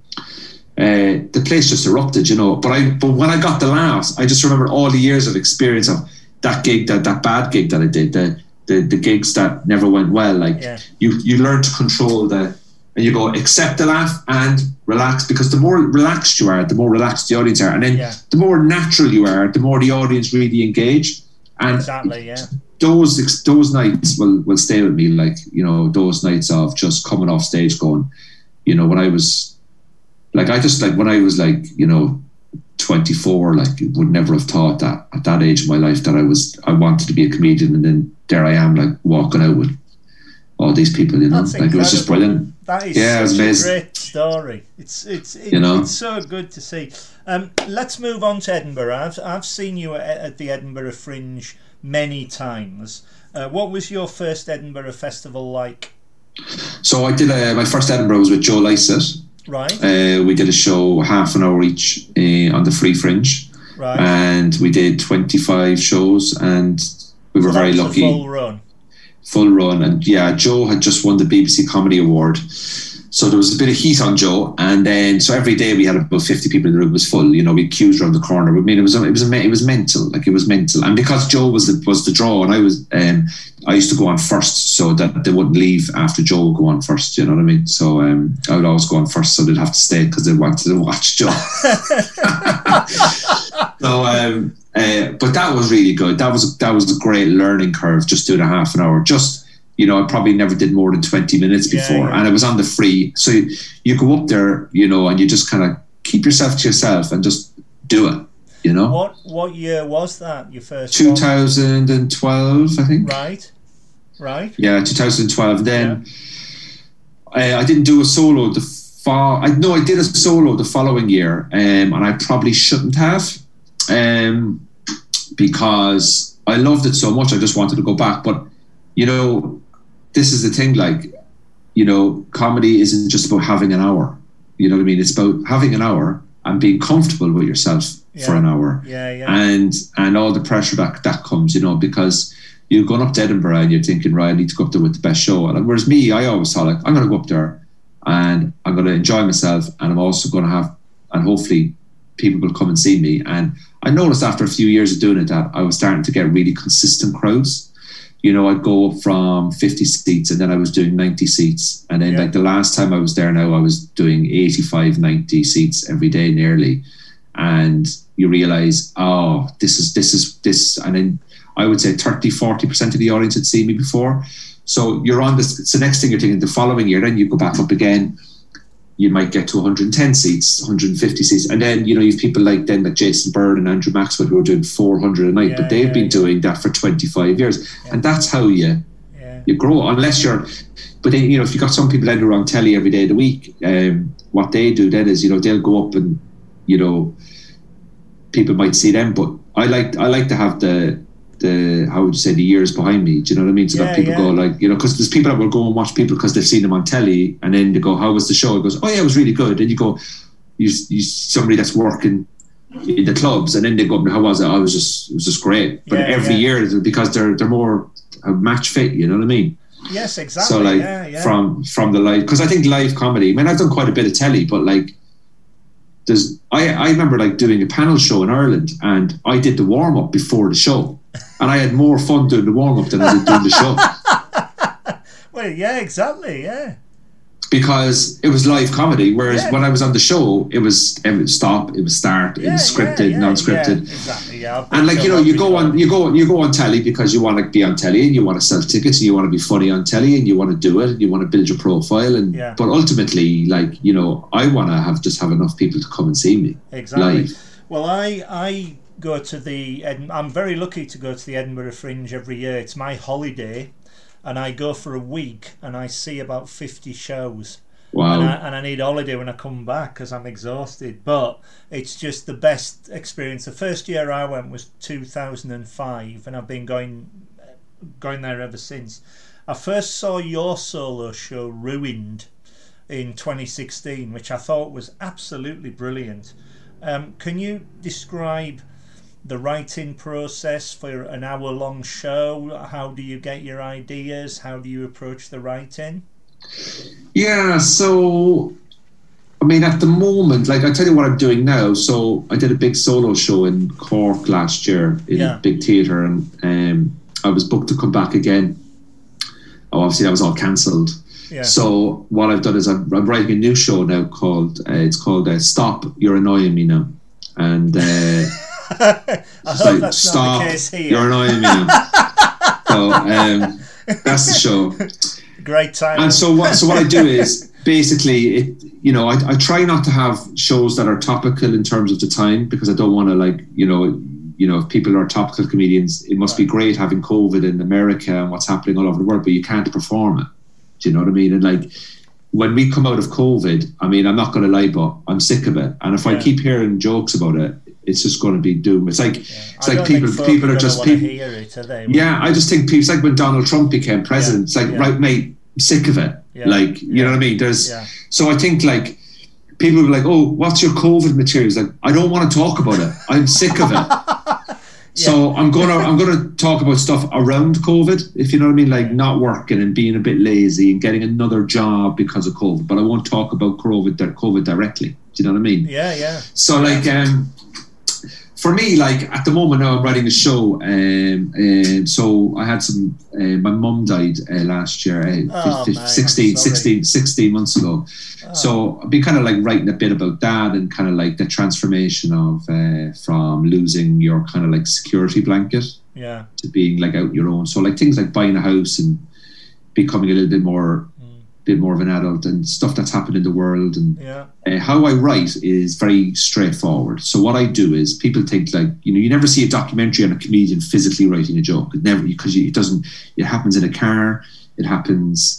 uh, the place just erupted, you know. But I, but when I got the laughs, I just remember all the years of experience of that gig, that that bad gig that I did, the the, the gigs that never went well. Like you, you learn to control the and you go accept the laugh and relax because the more relaxed you are, the more relaxed the audience are, and then yeah. the more natural you are, the more the audience really engage. And exactly, yeah. Those those nights will will stay with me, like you know those nights of just coming off stage, going, you know, when I was like I just like when I was like you know 24 like would never have thought that at that age of my life that I was I wanted to be a comedian and then there I am like walking out with all these people you know That's like incredible. it was just brilliant that is yeah, such a great story. It's it's it, you know? it's so good to see. Um, let's move on to Edinburgh. I've I've seen you at, at the Edinburgh Fringe many times. Uh, what was your first Edinburgh festival like? So I did uh, my first Edinburgh was with Joe Lycett. Right. Uh, we did a show half an hour each uh, on the Free Fringe. Right. And we did twenty five shows, and we were so very lucky. full run full run. And yeah, Joe had just won the BBC Comedy Award. So there was a bit of heat on Joe, and then so every day we had about fifty people in the room. It was full, you know. We queued around the corner. I mean, it was it was it was mental, like it was mental. And because Joe was the was the draw, and I was, um, I used to go on first, so that they wouldn't leave after Joe would go on first. You know what I mean? So um, I would always go on first, so they'd have to stay because they wanted to watch Joe. [LAUGHS] [LAUGHS] so um, uh, but that was really good. That was that was a great learning curve. Just doing a half an hour. Just you know, I probably never did more than twenty minutes before, yeah, yeah. and it was on the free. So you, you go up there, you know, and you just kind of keep yourself to yourself and just do it. You know. What what year was that? Your first. Two thousand and twelve, I think. Right. Right. Yeah, two thousand and twelve. Then I, I didn't do a solo the far. I no, I did a solo the following year, um, and I probably shouldn't have um, because I loved it so much. I just wanted to go back. But you know, this is the thing. Like, you know, comedy isn't just about having an hour. You know what I mean? It's about having an hour and being comfortable with yourself yeah. for an hour. Yeah, yeah. And and all the pressure that that comes, you know, because you're going up to Edinburgh and you're thinking, right, I need to go up there with the best show. And whereas me, I always thought like, I'm going to go up there and I'm going to enjoy myself, and I'm also going to have, and hopefully, people will come and see me. And I noticed after a few years of doing it that I was starting to get really consistent crowds. You know, I'd go from 50 seats and then I was doing 90 seats. And then, yeah. like the last time I was there now, I was doing 85, 90 seats every day nearly. And you realize, oh, this is, this is, this. And then I would say 30, 40% of the audience had seen me before. So you're on this. It's the next thing you're thinking the following year, then you go back up again you might get to 110 seats, 150 seats, and then you know you've people like then like Jason Byrne and Andrew Maxwell who are doing 400 a night, yeah, but they've yeah, been yeah. doing that for 25 years, and that's how you you grow. Unless you're, but then you know if you got some people that are on telly every day of the week, um, what they do then is you know they'll go up and you know people might see them, but I like I like to have the the how would you say the years behind me. Do you know what I mean? So yeah, that people yeah. go like you know because there's people that will go and watch people because they've seen them on telly, and then they go, "How was the show?" It goes, "Oh yeah, it was really good." And you go, "You you somebody that's working." in the clubs and then they go how was it oh, I was just it was just great but yeah, every year because they're they're more match fit you know what I mean yes exactly so like from from the live because I think live comedy I mean I've done quite a bit of telly but like there's I, I remember like doing a panel show in Ireland and I did the warm up before the show and I had more fun doing the warm up than I did doing the [LAUGHS] show. well, yeah, exactly, yeah because it was live comedy. Whereas yeah. when I was on the show, it was it would stop, it would start, it was scripted, yeah, non-scripted. exactly. Yeah. And like you know, you go on, you go, you go on telly because you want to be on telly and you want to sell tickets and you want to be funny on telly and you want to do it and you want to build your profile and. But ultimately, like you know, I want to have just have enough people to come and see me. Exactly. Live. Well, I I go to the I'm very lucky to go to the Edinburgh Fringe every year. It's my holiday and I go for a week and I see about 50 shows. Wow. And I, and I need a holiday when I come back because I'm exhausted. But it's just the best experience. The first year I went was 2005, and I've been going going there ever since. I first saw your solo show, Ruined, in 2016, which I thought was absolutely brilliant. Um, can you describe the writing process for an hour long show? How do you get your ideas? How do you approach the writing? Yeah, so I mean, at the moment, like I tell you what I'm doing now. So I did a big solo show in Cork last year in yeah. big theatre, and um, I was booked to come back again. Oh, obviously that was all cancelled. Yeah. So what I've done is I'm, I'm, writing a new show now called uh, it's called uh, Stop You're Annoying Me Now, and uh, [LAUGHS] I hope like, that's stop, not the case here. You're annoying me [LAUGHS] now. so um, that's the show. Great time. And so what? So what I do is basically it. You know, I, I try not to have shows that are topical in terms of the time because I don't want to like you know you know, if people are topical comedians, it must be great having COVID in America and what's happening all over the world, but you can't perform it. Do you know what I mean? And like when we come out of COVID, I mean, I'm not going to lie, but I'm sick of it. And if yeah. I keep hearing jokes about it, it's just going to be doom. It's like yeah. it's I like people people are just people. Yeah, I just think people. It's like when Donald Trump became president. Yeah. It's like right, mate, I'm sick of it. Like you know what I mean? There's so I think like people are like, oh, what's your COVID materials? Like I don't want to talk about it. I'm sick of it. [LAUGHS] [LAUGHS] So I'm gonna I'm gonna talk about stuff around COVID, if you know what I mean, like not working and being a bit lazy and getting another job because of COVID. But I won't talk about COVID COVID directly. Do you know what I mean? Yeah, yeah. So like um for me, like at the moment now, I'm writing a show. Um, um, so I had some. Uh, my mum died uh, last year, uh, oh, 15, man, 16, 16, 16, months ago. Oh. So I've been kind of like writing a bit about that and kind of like the transformation of uh, from losing your kind of like security blanket, yeah, to being like out your own. So like things like buying a house and becoming a little bit more bit more of an adult and stuff that's happened in the world and yeah. uh, how I write is very straightforward. So what I do is people think like you know you never see a documentary on a comedian physically writing a joke. It never because it doesn't. It happens in a car. It happens.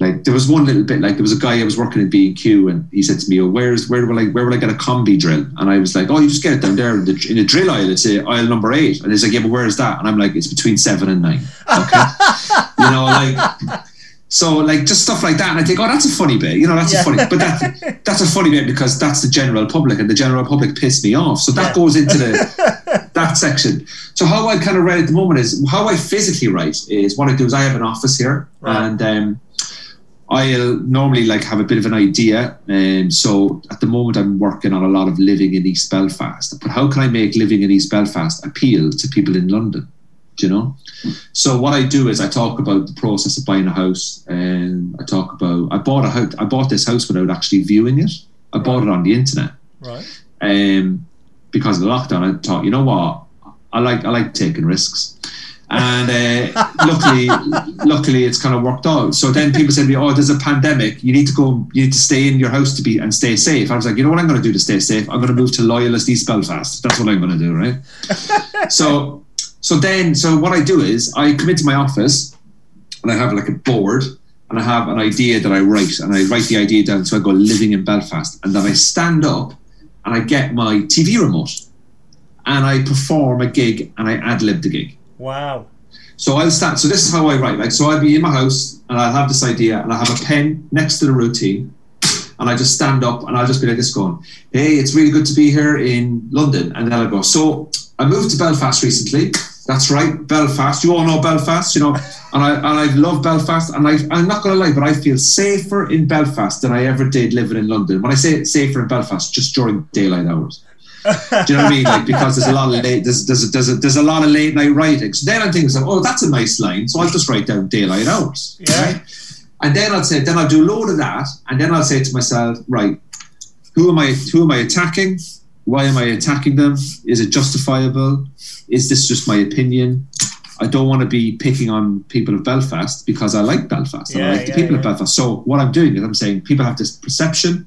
Like there was one little bit like there was a guy I was working at B and Q and he said to me, "Oh, where's where will I where will I get a combi drill?" And I was like, "Oh, you just get it down there in the, in the drill aisle. It's uh, aisle number eight. And he's like, "Yeah, but where is that?" And I'm like, "It's between seven and nine. Okay, [LAUGHS] you know, like so like just stuff like that, and I think, oh, that's a funny bit, you know, that's yeah. a funny, but that [LAUGHS] that's a funny bit because that's the general public, and the general public piss me off. So that yeah. goes into the [LAUGHS] that section. So how I kind of write at the moment is how I physically write is what I do is I have an office here, right. and um, I'll normally like have a bit of an idea. And um, so at the moment, I'm working on a lot of living in East Belfast. But how can I make living in East Belfast appeal to people in London? You know? So what I do is I talk about the process of buying a house, and I talk about I bought a house. I bought this house without actually viewing it. I bought it on the internet, right? Um, because of the lockdown, I thought, you know what, I like I like taking risks, and uh, [LAUGHS] luckily, luckily, it's kind of worked out. So then people said to me, "Oh, there's a pandemic. You need to go. You need to stay in your house to be and stay safe." I was like, "You know what I'm going to do to stay safe? I'm going to move to Loyalist East Belfast. That's what I'm going to do, right?" [LAUGHS] so so then, so what I do is I come into my office and I have like a board and I have an idea that I write and I write the idea down. So I go living in Belfast and then I stand up and I get my TV remote and I perform a gig and I ad lib the gig. Wow. So I'll start. So this is how I write. Like, so I'll be in my house and I'll have this idea and I have a pen next to the routine and I just stand up and I'll just be like this going, Hey, it's really good to be here in London. And then I'll go, So I moved to Belfast recently. That's right, Belfast. You all know Belfast, you know, and I and I love Belfast. And I, I'm not going to lie, but I feel safer in Belfast than I ever did living in London. When I say safer in Belfast, just during daylight hours. Do you know what I mean? Like because there's a lot of late there's there's a, there's a, there's a lot of late night writing. So then I'm thinking, oh, that's a nice line. So I'll just write down daylight hours. Yeah. Right? And then I'll say, then I'll do a load of that, and then I'll say to myself, right, who am I? Who am I attacking? Why am I attacking them? Is it justifiable? Is this just my opinion? I don't want to be picking on people of Belfast because I like Belfast and Yeah, I like the yeah, people yeah. of Belfast. So what I'm doing is I'm saying people have this perception,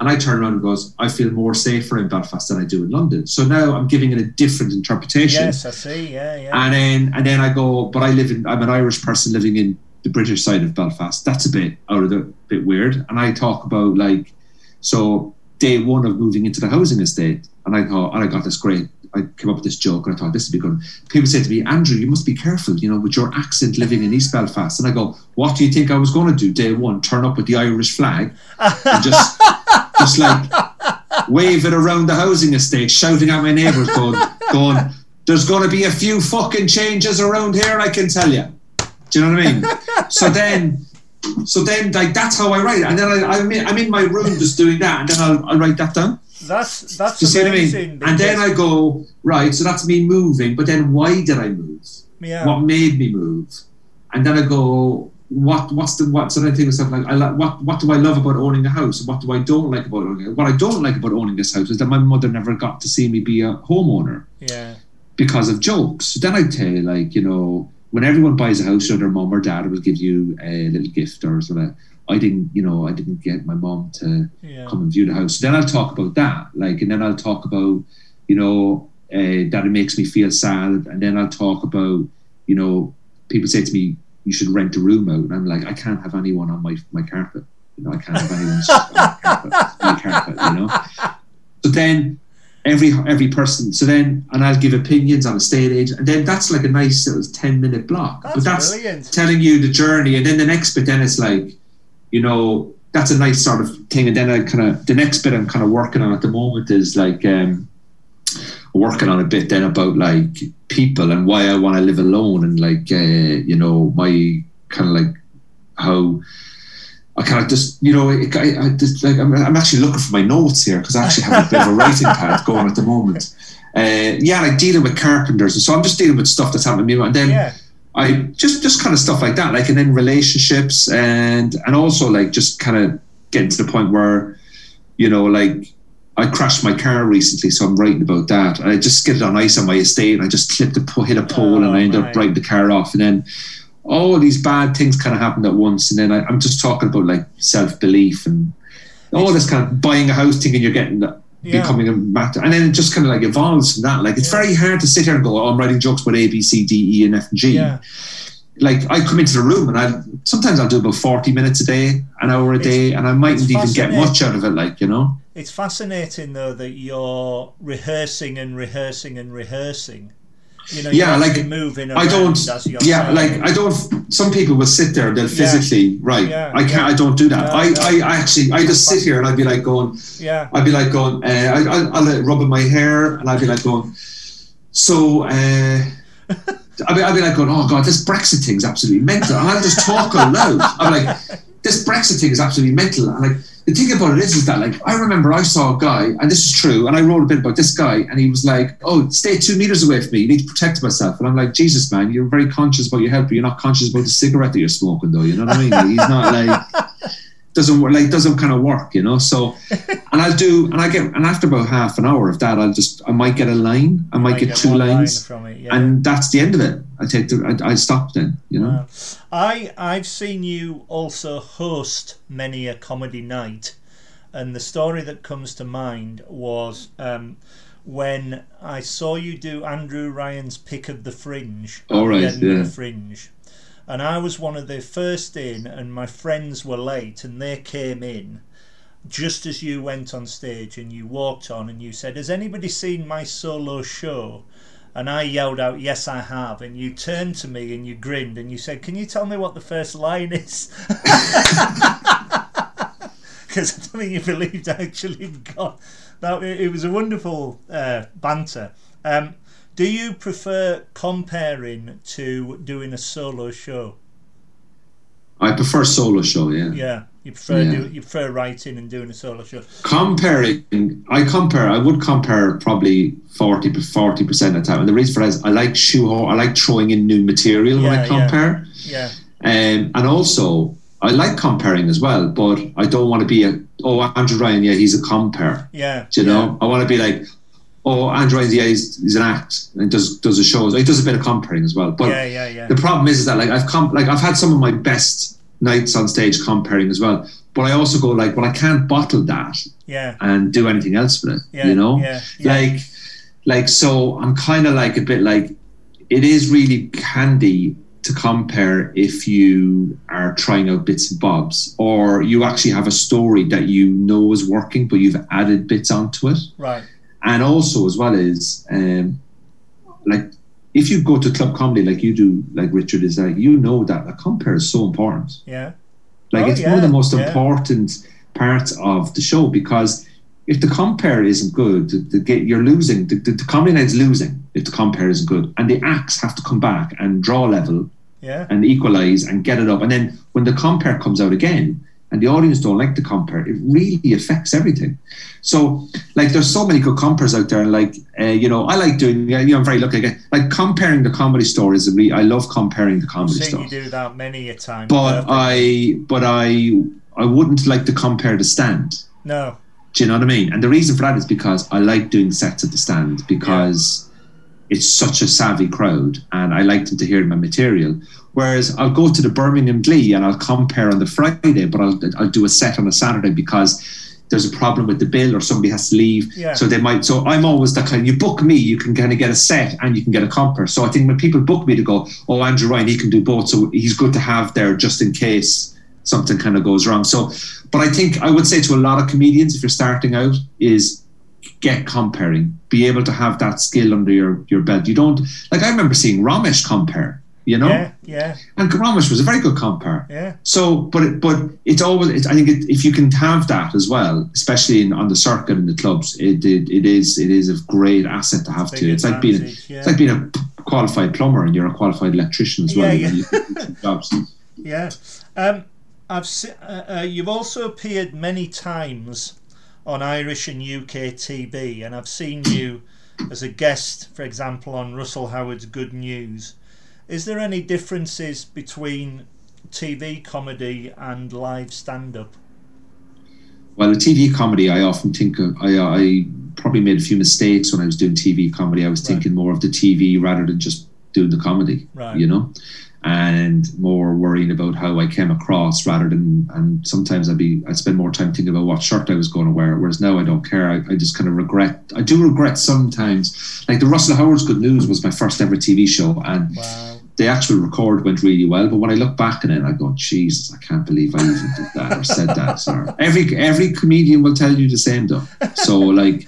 and I turn around and goes, I feel more safer in Belfast than I do in London. So now I'm giving it a different interpretation. Yes, I see. Yeah, yeah. And then and then I go, but I live in I'm an Irish person living in the British side of Belfast. That's a bit out of the bit weird. And I talk about like so day one of moving into the housing estate, and I thought and I got this great I came up with this joke and I thought this would be good. People say to me, Andrew, you must be careful, you know, with your accent living in East Belfast. And I go, What do you think I was gonna do day one? Turn up with the Irish flag and just [LAUGHS] just like wave it around the housing estate, shouting at my neighbours, going, going, there's going to be a few fucking changes around here, I can tell you. Do you know what I mean? so then, so then, like that's how I write, it. and then I, I'm, in, I'm in my room just doing that, and then I'll, I'll write that down. That's that's you see what I mean? And then I go right. So that's me moving, but then why did I move? yeah. What made me move? And then I go, what? What's the what? So then I think myself like, I like what? What do I love about owning a house? What do I don't like about owning? What I don't like about owning this house is that my mother never got to see me be a homeowner yeah. because of jokes. So then I'd tell you, like, you know, when everyone buys a house, or their mum or dad will give you a little gift or something. I didn't, you know, I didn't get my mom to Yeah. come and view the house. So then I'll talk about that, like, and then I'll talk about, you know, uh, that it makes me feel sad, and then I'll talk about, you know, people say to me, you should rent a room out, and I'm like, I can't have anyone on my my carpet. You know, I can't have anyone on my carpet, my carpet. You know. So then every every person. So then, and I'll give opinions on a state agent, and then that's like a nice little ten minute block. That's but that's brilliant. telling you the journey, and then the next bit, then it's like, you know, that's a nice sort of thing. And then I kind of the next bit I'm kind of working on at the moment is like um, working on a bit then about like people and why I want to live alone and like uh, you know my kind of like how. I kind of just, you know, I, I I just like I'm, I'm actually looking for my notes here because I actually have a bit of a writing [LAUGHS] pad going at the moment. Uh, yeah, like dealing with carpenters, and so I'm just dealing with stuff that's happening to me. And then Yeah. I just just kind of stuff like that, like and then relationships and and also like just kind of getting to the point where, you know, like I crashed my car recently, so I'm writing about that. And I just skidded on ice on my estate. And I just clipped a hit a pole, Oh, and I ended my. up writing the car off. And then all these bad things kind of happened at once. And then I, I'm just talking about like self belief and all this kind of buying a house, thinking you're getting Yeah. becoming a matter, and then it just kind of like evolves from that. Like it's Yeah. very hard to sit here and go, "Oh, I'm writing jokes about A, B, C, D, E, and F and G." Yeah. Like I come into the room and I sometimes I'll do about forty minutes a day, an hour a It's- day, and I mightn't even get much out of it. Like you know, It's fascinating though that you're rehearsing and rehearsing and rehearsing. You know, Yeah, like, moving I don't. Yeah, like I don't. Some people will sit there, they'll Yeah. physically right. Yeah, I can't. yeah. I don't do that. No, I, no. I, I actually, I just sit here and I'd be like going. yeah, I'd be like going, uh, I, I, I'll let it rub my hair, and I'd be like going, so, uh, I'd, be, I'd be like going, oh God, this Brexit thing's absolutely mental. And I'll just talk out loud. I'm like, this Brexit thing is absolutely mental. And like, the thing about it is, is that like, I remember I saw a guy, and this is true, and I wrote a bit about this guy, and he was like, oh, stay two meters away from me. You need to protect myself. And I'm like, Jesus, man, you're very conscious about your health, but you're not conscious about the cigarette that you're smoking, though. You know what I mean? He's not like, [LAUGHS] doesn't work, like doesn't kind of work, you know. So, [LAUGHS] and I'll do, and I get, and after about half an hour of that, I'll just, I might get a line, I might, Might get, two one line lines, from it. Yeah. and that's the end of it. I take the, I, I stop then, you know. Wow. I I've seen you also host many a comedy night, and the story that comes to mind was um, when I saw you do Andrew Ryan's Pick of the Fringe. All right, yeah. the Fringe, and I was one of the first in, and my friends were late, and they came in. Just as you went on stage and you walked on and you said, Has anybody seen my solo show? And I yelled out, Yes, I have. And you turned to me and you grinned and you said, Can you tell me what the first line is? [LAUGHS] Because I don't think you believed I actually got that. It was a wonderful uh, banter. Um, do you prefer compering to doing a solo show? I prefer solo show. Yeah. Yeah, you prefer Yeah. do, you prefer writing and doing a solo show. Compering, I compere. I would compere probably 40 40 percent of the time, and the reason for that is I like shoehorn. I like throwing in new material when I compere. Yeah, Um, and also, I like compering as well, but I don't want to be a oh Andrew Ryan, yeah, he's a compere. yeah. Do you know? I want to be like oh Andrew yeah, he's, he's an act and does does a show. He does a bit of compering as well. But Yeah, yeah, yeah. the problem is, is that like I've comp- like I've had some of my best nights on stage compering as well. But I also go like, well, I can't bottle that Yeah, and do anything else with it. yeah. you know, yeah, yeah. like like so i'm kind of like a bit like it is really handy to compere if you are trying out bits and bobs or you actually have a story that you know is working but you've added bits onto it right. And also as well as um like if you go to club comedy like you do like richard is like you know that a compere is so important Yeah, like Oh, it's one of the most yeah. important parts of the show because if the compere isn't good, the, the, get- you're losing. The, the, the comedy night's losing if the compere isn't good, and the acts have to come back and draw level yeah, and equalize and get it up. And then when the compere comes out again, and the audience don't like the compere, it really affects everything. So, like, there's so many good comperes out there. And like, uh, you know, I like doing. You know, I'm very lucky. Again. Like compering the comedy stories. and re- I love compering the comedy seen you do that many a time. but Perfect. I but I I wouldn't like to compere the stand. no, Do you know what I mean? And the reason for that is because I like doing sets at the stand because it's such a savvy crowd and I like them to hear my material. Whereas I'll go to the Birmingham Glee and I'll compere on the Friday, but I'll I'll do a set on a Saturday because there's a problem with the bill or somebody has to leave. Yeah. So they might so I'm always that kind you book me, you can kind of get a set and you can get a compere. So I think when people book me to go, oh Andrew Ryan, he can do both. So he's good to have there just in case something kind of goes wrong. So but I think I would say to a lot of comedians, if you're starting out, is get compering. Be able to have that skill under your, your belt. You don't like I remember seeing Romesh compere, you know? yeah, yeah, And Romesh was a very good compere. yeah, So, but it, but it's always. It's, I think it, if you can have that as well, especially in, on the circuit in the clubs, it, it it is it is a great asset to have too. It's like being yeah. it's like being a qualified plumber and you're a qualified electrician as well. Yeah, yeah. jobs. [LAUGHS] Yeah. Um, I've se- uh, uh, you've also appeared many times on Irish and UK TV, and I've seen you as a guest, for example, on Russell Howard's Good News. Is there any differences between TV comedy and live stand-up? Well, the TV comedy, I often think of, I, I probably made a few mistakes when I was doing TV comedy. I was Right. thinking more of the TV rather than just doing the comedy, Right. you know, and more worrying about how I came across rather than, and sometimes I'd be, I'd spend more time thinking about what shirt I was going to wear. Whereas now I don't care. I, I just kind of regret, I do regret sometimes. Like the Russell Howard's Good News was my first ever TV show and Wow. the actual record went really well, but when I look back on it, I go, Jesus, I can't believe I even did that or said that. Or [LAUGHS] every every comedian will tell you the same though. So like,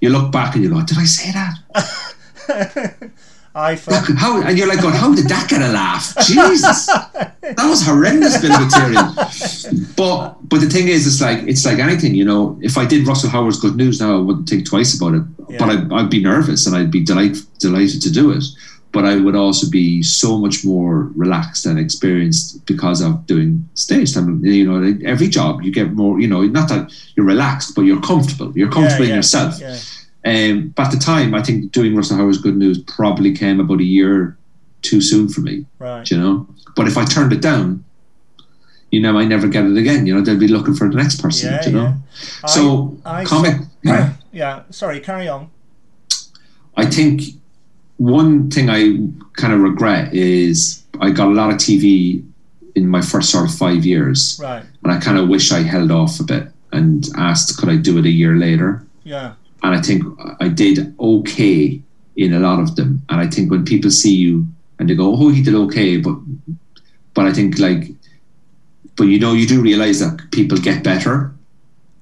you look back and you go, did I say that? [LAUGHS] I felt How? And you're like, going, how did that get a laugh? Jesus, that was horrendous bit of material. But but the thing is, it's like it's like anything, you know. If I did Russell Howard's Good News now, I wouldn't think twice about it. Yeah. But I'd, I'd be nervous and I'd be delight, delighted to do it. But I would also be so much more relaxed and experienced because of doing stage time. You know, every job you get more. You know, not that you're relaxed, but you're comfortable. You're comfortable in yourself. Yeah. Um, but at the time, I think doing Russell Howard's Good News probably came about a year too soon for me, Right. you know. But if I turned it down, you know, I never get it again. You know, they'll be looking for the next person, Yeah, you know. yeah. So, I comic, saw- [COUGHS] yeah. Sorry. Carry on. I think one thing I kind of regret is I got a lot of TV in my first sort of five years, Right. and I kind of wish I held off a bit and asked, could I do it a year later? Yeah. And I think I did okay in a lot of them. And I think when people see you and they go, "Oh, he did okay," but but I think like, but you know, you do realize that people get better,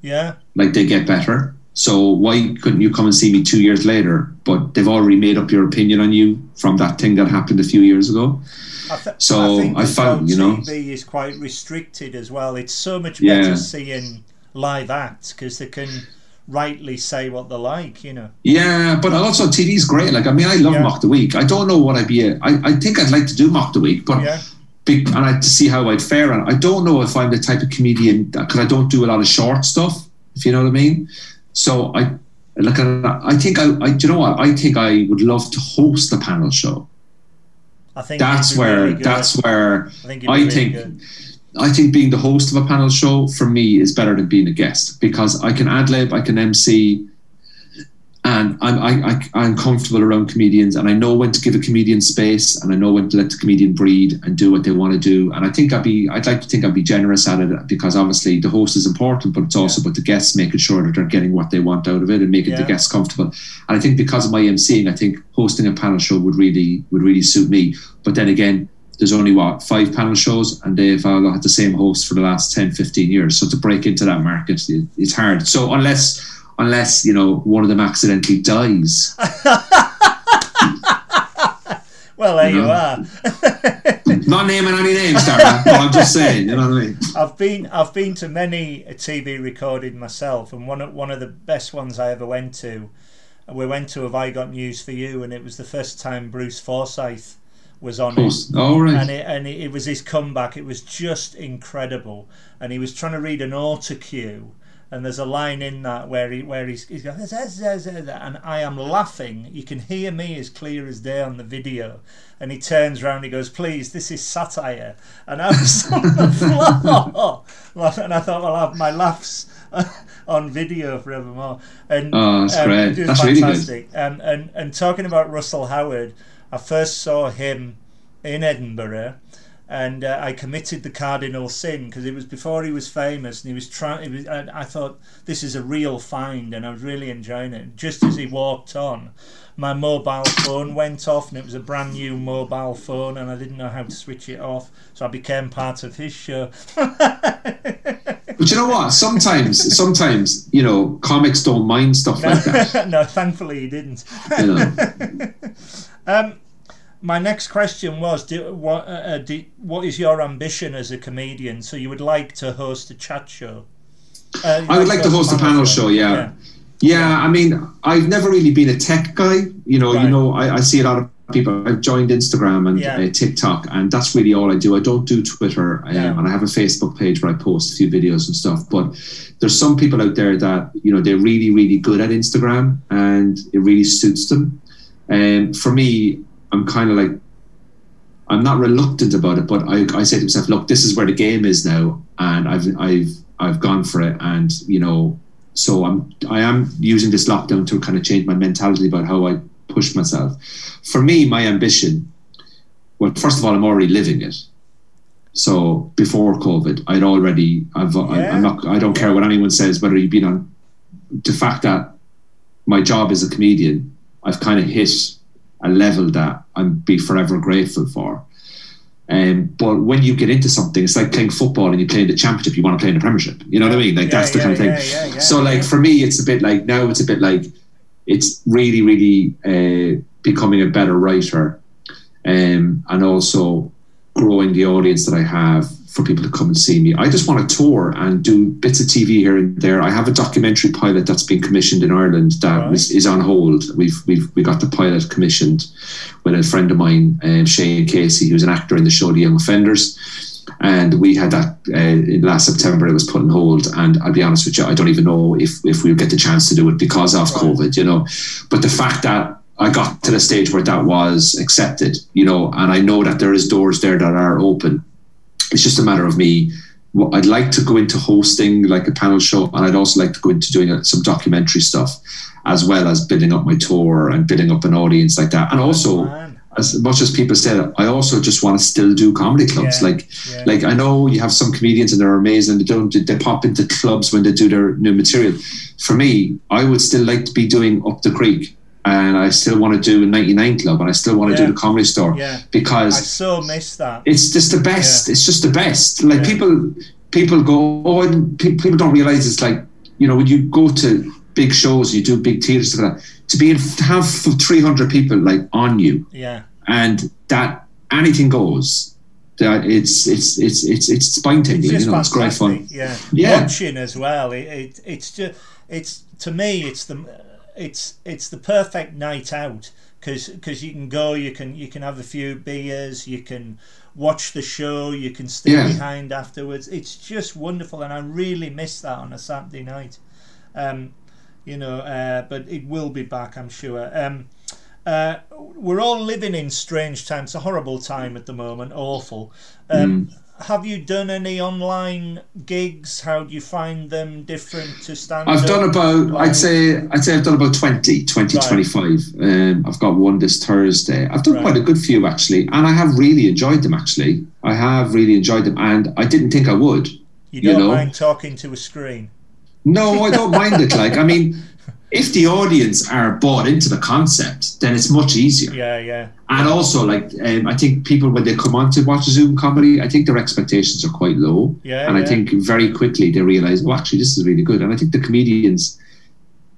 Yeah. like they get better. So why couldn't you come and see me two years later? But they've already made up your opinion on you from that thing that happened a few years ago. I th- So, I, think I found, you know- TV is quite restricted as well. It's so much Yeah. better seeing live acts because they can rightly say what they like. You know. Yeah, but also TV's great. Like I mean, I love Yeah. Mock the Week. I don't know what I'd be. I I think I'd like to do Mock the Week, but Yeah. big, and I to see how I'd fare. And I don't know if I'm the type of comedian because I don't do a lot of short stuff. If you know what I mean. So I look at. I think I, I. Do you know what? I think I would love to host a panel show. I think That's where. really that's where. I think, I really think. good. I think being the host of a panel show for me is better than being a guest because I can ad lib, I can MC, and I'm I, I, I'm comfortable around comedians, and I know when to give a comedian space, and I know when to let the comedian breed and do what they want to do. And I think I'd be I'd like to think I'd be generous at it because obviously the host is important, but it's also about the guests making sure that they're getting what they want out of it and making the guests comfortable. And I think because of my MCing, I think hosting a panel show would really would really suit me. But then again, there's only what five panel shows and they've all had the same host for the last 10 15 years so to break into that market it, it's hard so unless unless you know one of them accidentally dies [LAUGHS] Well, there you No. are. [LAUGHS] not naming any names Dara, but I'm just [LAUGHS] saying you know what I mean I've been I've been to many TV recorded myself, and one of one of the best ones I ever went to, we went to Have I Got News for You, and it was the first time Bruce Forsyth was on it. Post. all right and it, and it, it was his comeback. It was just incredible, and he was trying to read an autocue, and there's a line in that where he where he's, he's going and I am laughing. You can hear me as clear as day on the video, and he turns around. He goes, "Please, this is satire," and I was [LAUGHS] on the floor, laughing, and I thought, "Well, I have my laughs." on video forevermore and Oh, that's um, great. it was That's really good. fantastic and, and and talking about Russell Howard I first saw him in Edinburgh, and uh, I committed the cardinal sin because it was before he was famous, and he was trying. I thought this is a real find, and I was really enjoying it. Just as he walked on, my mobile phone went off, and it was a brand new mobile phone, and I didn't know how to switch it off, so I became part of his show. [LAUGHS] but you know what sometimes sometimes you know comics don't mind stuff like that [LAUGHS] no, thankfully he didn't. you know [LAUGHS] Um, my next question was: do, what, uh, uh, do, what is your ambition as a comedian? So you would like to host a chat show? Uh, I would like to host a panel show yeah Yeah, I mean, I've never really been a tech guy. You know, Right. you know, I, I see a lot of people. I've joined Instagram and Yeah. uh, TikTok, and that's really all I do. I don't do Twitter, um, Yeah. and I have a Facebook page where I post a few videos and stuff. But there's some people out there that you know they're really, really good at Instagram, and it really suits them. And for me, I'm kind of like. I'm not reluctant about it, but I, I say to myself, look, this is where the game is now, and I've I've I've gone for it, and you know, so I'm I am using this lockdown to kind of change my mentality about how I push myself. For me, my ambition, well, first of all, I'm already living it. So before COVID, I'd already I've I, Yeah. I'm not I don't care what anyone says whether you've been on. The fact that my job as a comedian, I've kind of hit a level that I'm be forever grateful for. Um, but when you get into something, it's like playing football and you play in the championship, you want to play in the premiership. You know what I mean? Like Yeah, that's the yeah, kind of thing. yeah, so like for me, it's a bit like now it's a bit like it's really, really uh, becoming a better writer, um, and also growing the audience that I have for people to come and see me. I just want to tour and do bits of TV here and there. I have a documentary pilot that's been commissioned in Ireland that Right. was, is on hold. We've we've we got the pilot commissioned with a friend of mine, um, Shane Casey, who's an actor in the show The Young Offenders. And we had that uh, in last September. It was put on hold, and I'll be honest with you, I don't even know if if we'll get the chance to do it because of Right. COVID. You know, but the fact that I got to the stage where that was accepted, you know, and I know that there is doors there that are open. It's just a matter of me. Well, I'd like to go into hosting like a panel show, and I'd also like to go into doing uh, some documentary stuff, as well as building up my tour and building up an audience like that. And also, as much as people say that, I also just want to still do comedy clubs. Yeah, Like, yeah. like I know you have some comedians and they're amazing. They don't. They pop into clubs when they do their new material. For me, I would still like to be doing up the creek, and I still want to do a ninety nine club, and I still want to Yeah. do the comedy store Yeah. I because so miss that. it's just the best. It's just the best. Like Yeah. people, people go. Oh, and pe- people don't realize it's like you know when you go to big shows, you do big theaters, like that, to be in to have three hundred people like on you Yeah. and that anything goes. That it's it's it's it's it's spine tingling. You know, it's great fun. Yeah. Yeah. Watching as well. It, it it's just it's to me it's the it's it's the perfect night out because because you can go you can you can have a few beers you can watch the show. You can stay Yeah. behind afterwards. It's just wonderful, and I really miss that on a Saturday night. Um, you know, uh, but it will be back, I'm sure. Um, uh, we're all living in strange times. A horrible time at the moment, awful. Um, Mm. Have you done any online gigs? How do you find them different to stand I've done about, Like- I'd say, I'd say I've done about 20, 20, Right. 25. Um, I've got one this Thursday. I've done Right. quite a good few actually, and I have really enjoyed them actually. I have really enjoyed them, and I didn't think I would. You you don't know? mind talking to a screen? No, I don't mind it. Like, I mean, [LAUGHS] if the audience are bought into the concept, then it's much easier. Yeah, yeah. And also, like, um, I think people when they come on to watch a Zoom comedy, I think their expectations are quite low. Yeah, and I think very quickly they realize, oh, actually, this is really good. And I think the comedians,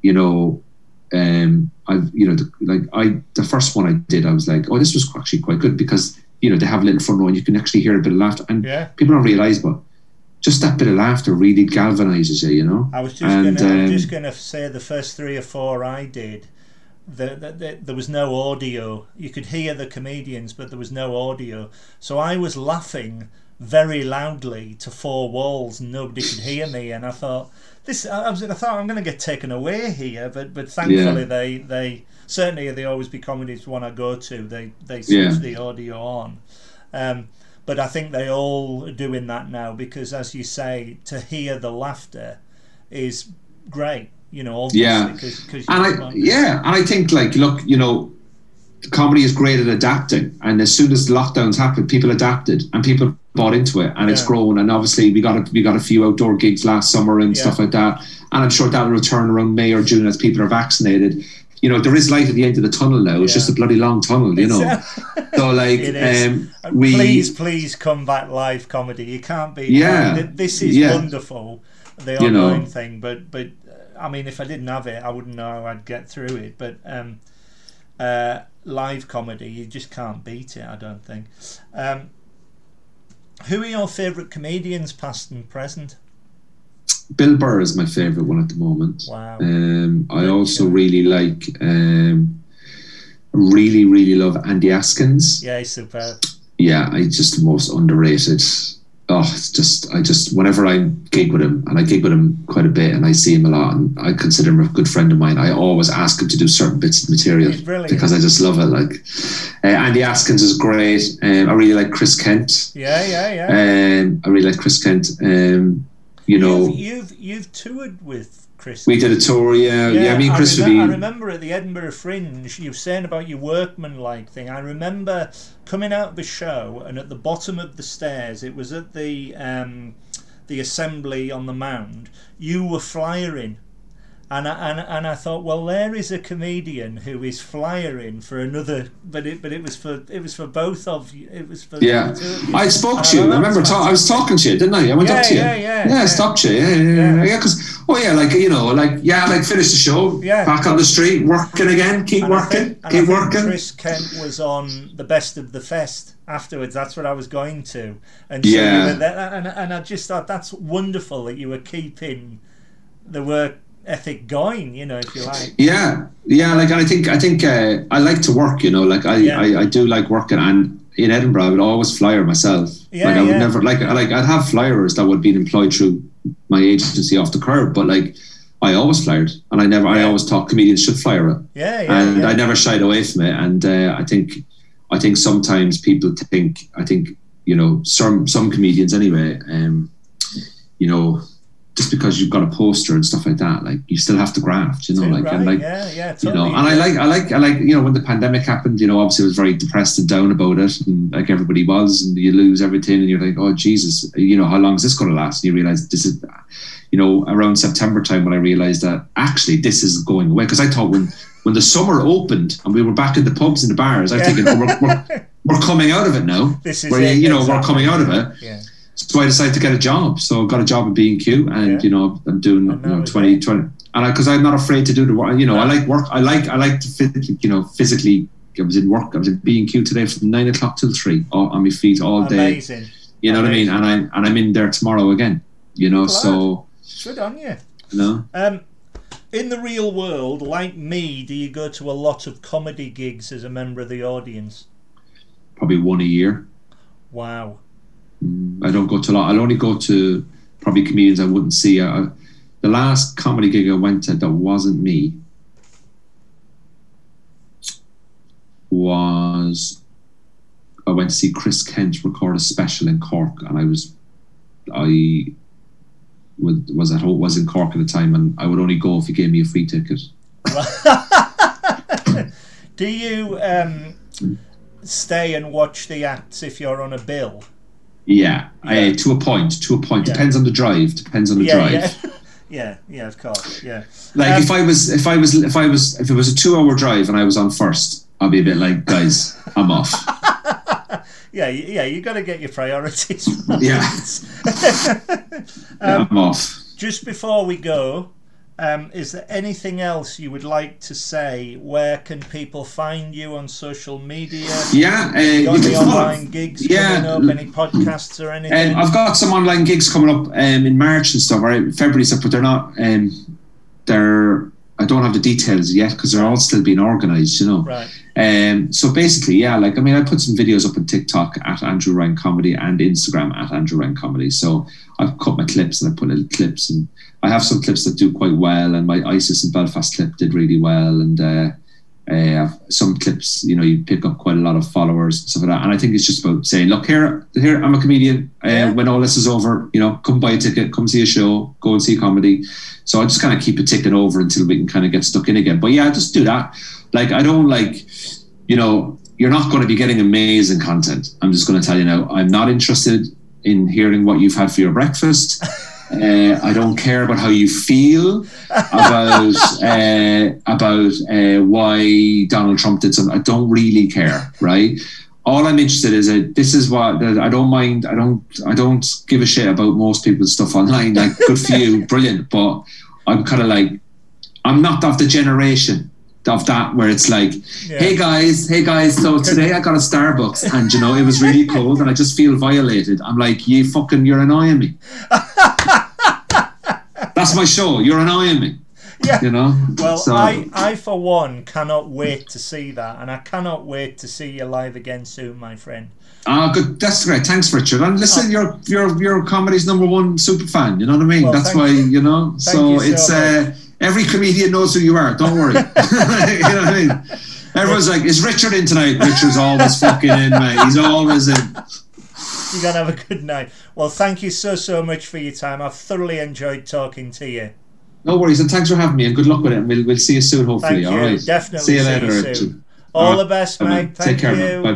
you know, um, I've, you know, the, like I, the first one I did, I was like, oh, this was actually quite good because you know they have a little front row and you can actually hear a bit of laughter, and Yeah. people don't realize, but just that bit of laughter really galvanizes you, you know. I was just And, gonna, um, just gonna say the first three or four I did, the, the, the, there was no audio. You could hear the comedians, but there was no audio. So I was laughing very loudly to four walls, and nobody could hear me. And I thought this, I, was, I thought I'm going to get taken away here, but but thankfully Yeah. they they certainly they always be comedies one I go to. They they switch Yeah. the audio on. Um, but I think they all are doing that now because, as you say, to hear the laughter is great. You know, obviously, Yeah. Cause, cause And I, yeah, and I think like, look, you know, comedy is great at adapting, and as soon as lockdowns happened, people adapted and people bought into it, and it's grown. And obviously, we got a, we got a few outdoor gigs last summer and Yeah. stuff like that, and I'm sure that'll return around May or June as people are vaccinated. You know, there is light at the end of the tunnel now. It's Yeah. just a bloody long tunnel, you know. [LAUGHS] so like, um, we please, please come back live comedy. You can't be. Yeah. th- This is Yeah. wonderful, the You know. online thing. But but uh, I mean, if I didn't have it, I wouldn't know how I'd get through it. But um, uh, live comedy, you just can't beat it. I don't think. Um, who are your favourite comedians, past and present? Bill Burr is my favorite one at the moment. Wow. Um, I also really like, um, really, really love Andy Askins. Yeah, he's superb. Yeah, I just the most underrated. Oh, it's just I just whenever I gig with him, and I gig with him quite a bit, and I see him a lot, and I consider him a good friend of mine. I always ask him to do certain bits of material because I just love it. Like uh, Andy Askins is great. Um, I really like Chris Kent. Yeah, yeah, yeah. Um, I really like Chris Kent. Um, you know, you've, you've you've toured with Chris. we did a tour. Yeah, yeah. me and Chris I, I remember at the Edinburgh Fringe, you were saying about your workman-like thing. I remember coming out of the show, and at the bottom of the stairs, it was at the um, the assembly on the mound. You were flyering. And I, and, and I thought, well, there is a comedian who is flyering for another, but it but it was for it was for both of you. It was for Yeah, the two of you. I spoke to you. I remember. Ta- I was talking to you, didn't I? I went Yeah, up to you. yeah, yeah, Yeah, I stopped you. Yeah, yeah, Yeah. yeah. Yeah, because oh yeah, like you know, like yeah, like finish the show. Yeah. Back on the street, working again. Keep And working. think- keep working. Chris Kent was on the best of the fest afterwards. That's what I was going to, and so Yeah. you were there, and, and I just thought that's wonderful that you were keeping the work ethic going. You know, if you like. Yeah, yeah. Like I think I think uh, I like to work. You know, like I, Yeah. I I do like working and. In Edinburgh, I would always flyer myself. Yeah, like I would yeah. never like like I'd have flyers that would be employed through my agency off the curb, but like I always flyered, and I never I always thought comedians should flyer it. Yeah, yeah, and. I never shied away from it. And uh, I think, I think sometimes people think, I think you know, some some comedians anyway, um, you know, just because you've got a poster and stuff like that, like you still have to graft, you know, like right, and like. yeah, yeah, You know, and I like, I like, I like, you know, when the pandemic happened, you know, obviously I was very depressed and down about it, and like everybody was, and you lose everything, and you're like, oh Jesus, you know, how long is this going to last? And you realize this is, you know, around September time when I realized that actually this is going away because I thought when when the summer opened and we were back in the pubs and the bars, I Yeah. thinking, oh, we're, we're, we're coming out of it now. [LAUGHS] This is where it, you, you know exactly. we're coming out of it. Yeah, So I decided to get a job. So I got a job at B and Q, and you know I'm doing you know was 20, it. 20 and because I'm not afraid to do the work. You know, I like work. I like I like to physically, you know physically. I was in work. I was at B and Q today from nine o'clock till three, on my feet all day. amazing. You know what I mean? And I and I'm in there tomorrow again. You know, so Good on you. you know. Um, in the real world, like me, do you go to a lot of comedy gigs as a member of the audience? probably one a year. Wow. I don't go to a lot. I'll only go to probably comedians I wouldn't see. I, the last comedy gig I went to that wasn't me was I went to see Chris Kent record a special in Cork, and I was I was at home, was in Cork at the time, and I would only go if he gave me a free ticket. [LAUGHS] Do you um, stay and watch the acts if you're on a bill? Yeah, Yeah. Uh, to a point. To a point. Yeah. Depends on the drive. Depends on the Yeah, drive. yeah, [LAUGHS] yeah, yeah. Of course, yeah. Like Um, if I was, if I was, if I was, if it was a two-hour drive and I was on first, I'd be a bit like, guys, I'm off. [LAUGHS] Yeah, yeah. You got to get your priorities [LAUGHS] right. Yeah. Um, I'm off. Just before we go, um, is there anything else you would like to say? Where can people find you on social media? Yeah, uh, any online gigs Yeah. coming up? Any podcasts or anything? Um, I've got some online gigs coming up um, in March and stuff, right? February stuff, but they're not. Um, they're. I don't have the details yet because they're all still being organised, you know. right. Um, so basically, yeah, like I mean, I put some videos up on TikTok at Andrew Ryan Comedy and Instagram at Andrew Ryan Comedy. So I've cut my clips and I put little clips, and I have some clips that do quite well. And my ISIS and Belfast clip did really well, and uh, uh, some clips, you know, you pick up quite a lot of followers and stuff like that. And I think it's just about saying, look, here, here, I'm a comedian. Uh, When all this is over, you know, come buy a ticket, come see a show, go and see comedy. So I just kind of keep it ticking over until we can kind of get stuck in again. But yeah, just do that. Like I don't like, you know, you're not going to be getting amazing content. I'm just going to tell you now. I'm not interested in hearing what you've had for your breakfast. [LAUGHS] Uh, I don't care about how you feel about [LAUGHS] uh, about uh, why Donald Trump did something. I don't really care, right? All I'm interested is that this is what that I don't mind. I don't I don't give a shit about most people's stuff online. Like, good for you, [LAUGHS] brilliant. But I'm kind of like, I'm not of the generation of that where it's like, Yeah. hey guys, hey guys. So [LAUGHS] today I got a Starbucks and you know it was really cold and I just feel violated. I'm like, you fucking, you're annoying me. [LAUGHS] That's my show. You're annoying me. Yeah. You know. Well, So- I, I for one cannot wait to see that, and I cannot wait to see you live again soon, my friend. Ah, good. That's great. Thanks, Richard. And listen, you're you're you're comedy's number one super fan. You know what I mean? Well, That's why you. you know. so you so it's uh, every comedian knows who you are. Don't worry. [LAUGHS] [LAUGHS] you know what I mean? Everyone's like, "Is Richard in tonight?" Richard's always fucking in, mate. He's always in. You're gonna have a good night. Well, thank you so so much for your time. I've thoroughly enjoyed talking to you. No worries, and thanks for having me. And good luck with it. And we'll we'll see you soon. Hopefully. Thank you. right. Definitely See you see later, you Richard. soon. All All the best, mate. Take care, you. man. Bye.